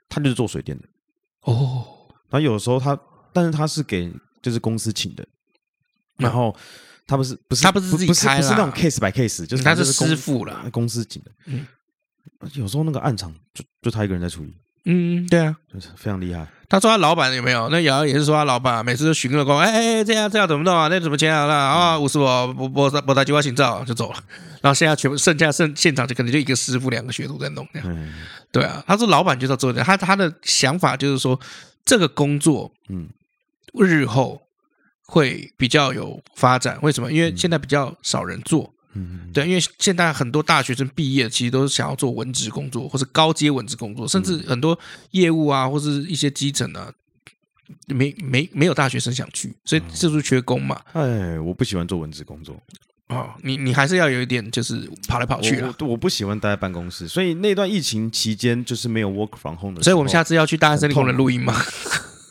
B: 他就是做水电的，哦，然后有时候他，但是他是给就是公司请的，然后。他不是不是
A: 他不是自己开
B: 不是那种 case by case，就是
A: 他是师傅了，
B: 公司请的。嗯，有时候那个暗场就就他一个人在处理。
A: 嗯，对啊，
B: 就是非常厉害。
A: 他说他老板有没有？那瑶瑶也是说他老板每次都巡个工，哎哎，这样这样怎么弄啊？那怎么签啊？那啊，五十我我我我打计划行照就走了。然后现在全部剩下剩现场就可能就一个师傅两个学徒在弄这样。嗯，对啊，他说老板就在做这样，他他的想法就是说这个工作，嗯，日后。会比较有发展，为什么？因为现在比较少人做，嗯，对，因为现在很多大学生毕业，其实都是想要做文职工作，或是高阶文职工作，甚至很多业务啊，或是一些基层啊，没没没有大学生想去，所以是不是缺工嘛？
B: 哎，我不喜欢做文职工作
A: 哦，你你还是要有一点，就是跑来跑去我。
B: 我不喜欢待在办公室，所以那段疫情期间就是没有 work from home 的，
A: 所以我们下次要去大安森林公园录音吗？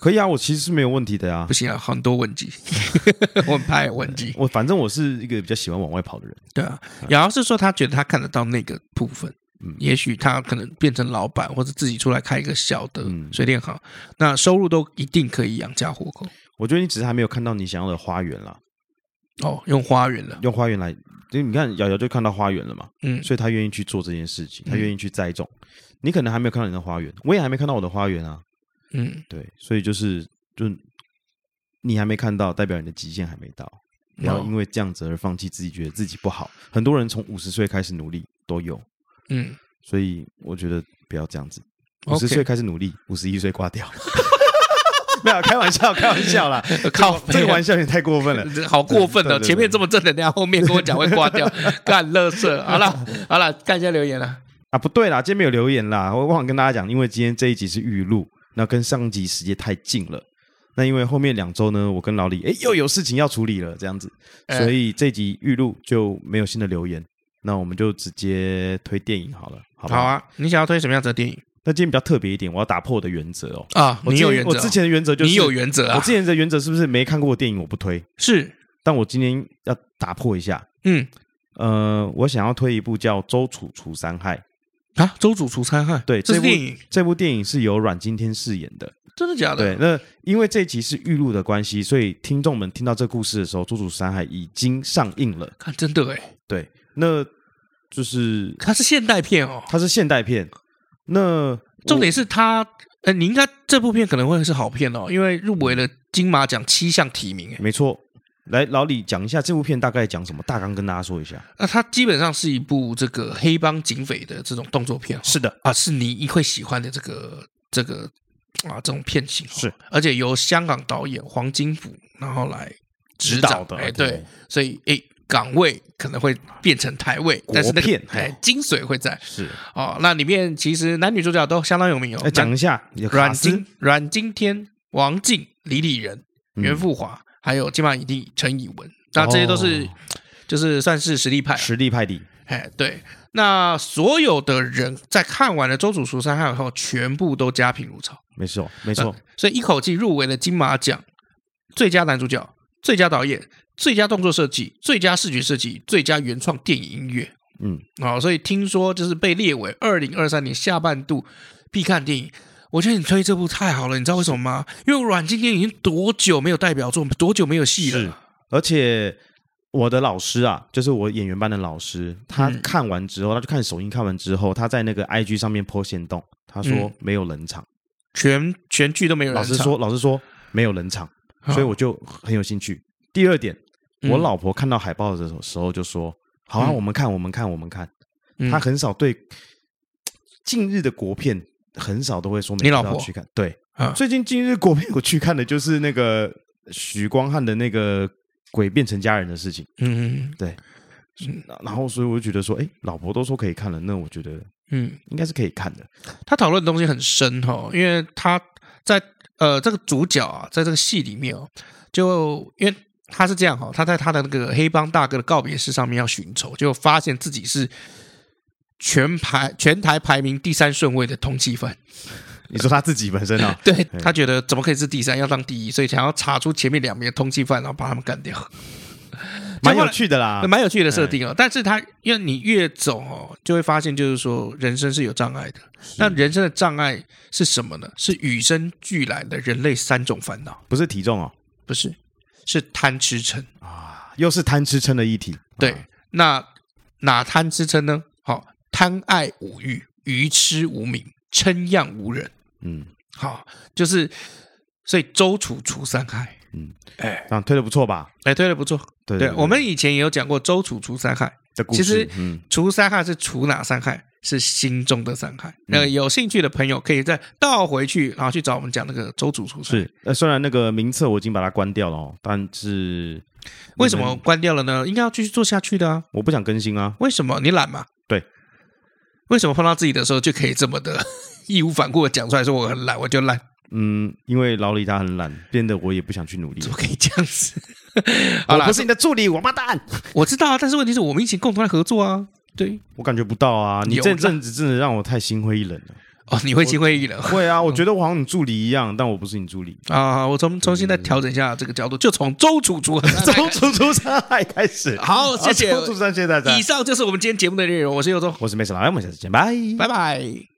B: 可以啊，我其实是没有问题的呀。
A: 不行啊，很多问题，(laughs) 我很怕有问题。
B: 我反正我是一个比较喜欢往外跑的人。
A: 对啊，瑶瑶是说他觉得他看得到那个部分，嗯，也许他可能变成老板，或者自己出来开一个小的水电行，那收入都一定可以养家糊口。
B: 我觉得你只是还没有看到你想要的花园啦。
A: 哦，用花园了，
B: 用花园来，因为你看瑶瑶就看到花园了嘛，嗯，所以他愿意去做这件事情，他愿意去栽种。你可能还没有看到你的花园，我也还没看到我的花园啊。嗯，对，所以就是，就你还没看到，代表你的极限还没到，不要因为这样子而放弃自己，觉得自己不好。很多人从五十岁开始努力都有，嗯，所以我觉得不要这样子，五十岁开始努力，五十一岁挂掉，(laughs) 没有开玩笑，开玩笑啦，靠，这个玩笑也太过分了，(laughs)
A: 好过分了，前面这么正能量，后面跟我讲会挂掉，(laughs) 干乐色。好了，好了，看一下留言了
B: 啊，不对啦，今天没有留言啦，我忘了跟大家讲，因为今天这一集是预录。那跟上集时间太近了，那因为后面两周呢，我跟老李哎又有事情要处理了，这样子，所以这集预录就没有新的留言，那我们就直接推电影好了，好？好
A: 啊，你想要推什么样子的电影？
B: 那今天比较特别一点，我要打破我的原则哦。
A: 啊，你有原则？
B: 我之前的原则就是
A: 你有原则啊。
B: 我之前的原则是不是没看过电影我不推？
A: 是，
B: 但我今天要打破一下。嗯，呃，我想要推一部叫《周楚除三害》。
A: 啊，周主除三害，
B: 对，
A: 这部电影。
B: 这部电影是由阮经天饰演的，
A: 真的假的？
B: 对，那因为这集是预录的关系，所以听众们听到这故事的时候，《周主除三害》已经上映了。
A: 看，真的哎，
B: 对，那就是
A: 它是现代片哦，
B: 它是现代片。那
A: 重点是它，呃，你应该这部片可能会是好片哦，因为入围了金马奖七项提名。
B: 没错。来，老李讲一下这部片大概讲什么大纲，跟大家说一下。
A: 那它基本上是一部这个黑帮警匪的这种动作片。
B: 是的
A: 啊，是你会喜欢的这个这个啊这种片型。
B: 是，
A: 而且由香港导演黄金甫然后来指导的。哎，对，所以哎，港味可能会变成台味，但是那个哎精髓会在。
B: 是
A: 哦，那里面其实男女主角都相当有名哦。
B: 来讲一下，
A: 阮经阮经天、王静、李李仁、袁富华。还有金马影帝陈以文，那这些都是、哦、就是算是实力派，
B: 实力派的。
A: 哎，对，那所有的人在看完了《周处除三害》后，全部都家贫如潮。
B: 没错，没错。
A: 所以一口气入围了金马奖最佳男主角、最佳导演、最佳动作设计、最佳视觉设计、最佳原创电影音乐。嗯，好，所以听说就是被列为二零二三年下半度必看电影。我觉得你推这部太好了，你知道为什么吗？因为阮经天已经多久没有代表作，多久没有戏了？
B: 是，而且我的老师啊，就是我演员班的老师，他看完之后，嗯、他就看首映，看完之后，他在那个 IG 上面 po 限动，他说没有冷场，
A: 全全剧都没有冷场。
B: 老师说，老师说没有冷场，所以我就很有兴趣。第二点，我老婆看到海报的时候就说：“好啊，我们看，我们看，我们看。”她很少对近日的国片。很少都会说，你老婆去看。对，啊、最近今日国片我去看的就是那个许光汉的那个鬼变成家人的事情。嗯嗯，对。然后所以我就觉得说，哎，老婆都说可以看了，那我觉得，嗯，应该是可以看的。
A: 他讨论的东西很深哈，因为他在呃这个主角啊，在这个戏里面哦，就因为他是这样哈，他在他的那个黑帮大哥的告别式上面要寻仇，就发现自己是。全排全台排名第三顺位的通缉犯，
B: 你说他自己本身啊？(laughs)
A: 对，他觉得怎么可以是第三，要当第一，所以想要查出前面两名的通缉犯，然后把他们干掉，(laughs)
B: 蛮有趣的啦，
A: 蛮有趣的设定哦。但是他因为你越走哦，就会发现就是说人生是有障碍的。那人生的障碍是什么呢？是与生俱来的人类三种烦恼，
B: 不是体重哦，
A: 不是，是贪吃撑
B: 啊，又是贪吃撑的议题。
A: 对，那哪贪吃撑呢？好。贪爱五欲，愚痴无明，嗔样无人。嗯，好，就是所以周楚除三害。嗯，
B: 哎，这样推的不错吧？
A: 哎，推的不错。对，对，对，我们以前也有讲过周楚除三害的故事。其实，嗯，除三害是除哪三害？是心中的三害。那有兴趣的朋友可以再倒回去，然后去找我们讲那个周楚除三害。
B: 是，呃，虽然那个名册我已经把它关掉了哦，但是
A: 为什么关掉了呢？应该要继续做下去的啊！
B: 我不想更新啊。
A: 为什么？你懒吗？
B: 对。
A: 为什么碰到自己的时候就可以这么的 (laughs) 义无反顾的讲出来说我很懒，我就懒？
B: 嗯，因为老李他很懒，变得我也不想去努力。
A: 怎么可以这样子？(laughs)
B: 好啦，我不是你的助理，王八蛋！(laughs)
A: 我知道啊，但是问题是我们一起共同来合作啊。对，
B: 我感觉不到啊，你这阵子真的让我太心灰意冷了。
A: 哦，你会心灰意冷？(laughs)
B: 会啊，我觉得我好像你助理一样，但我不是你助理
A: 啊。我从重新再调整一下这个角度，就从周楚楚 (laughs)
B: 周 (laughs) 楚楚伤害开始。
A: 好，谢谢
B: 周处除三，谢谢大家。
A: 以上就是我们今天节目的内容。我是尤忠，
B: 我是梅婶，来，我们下次见，拜
A: 拜拜。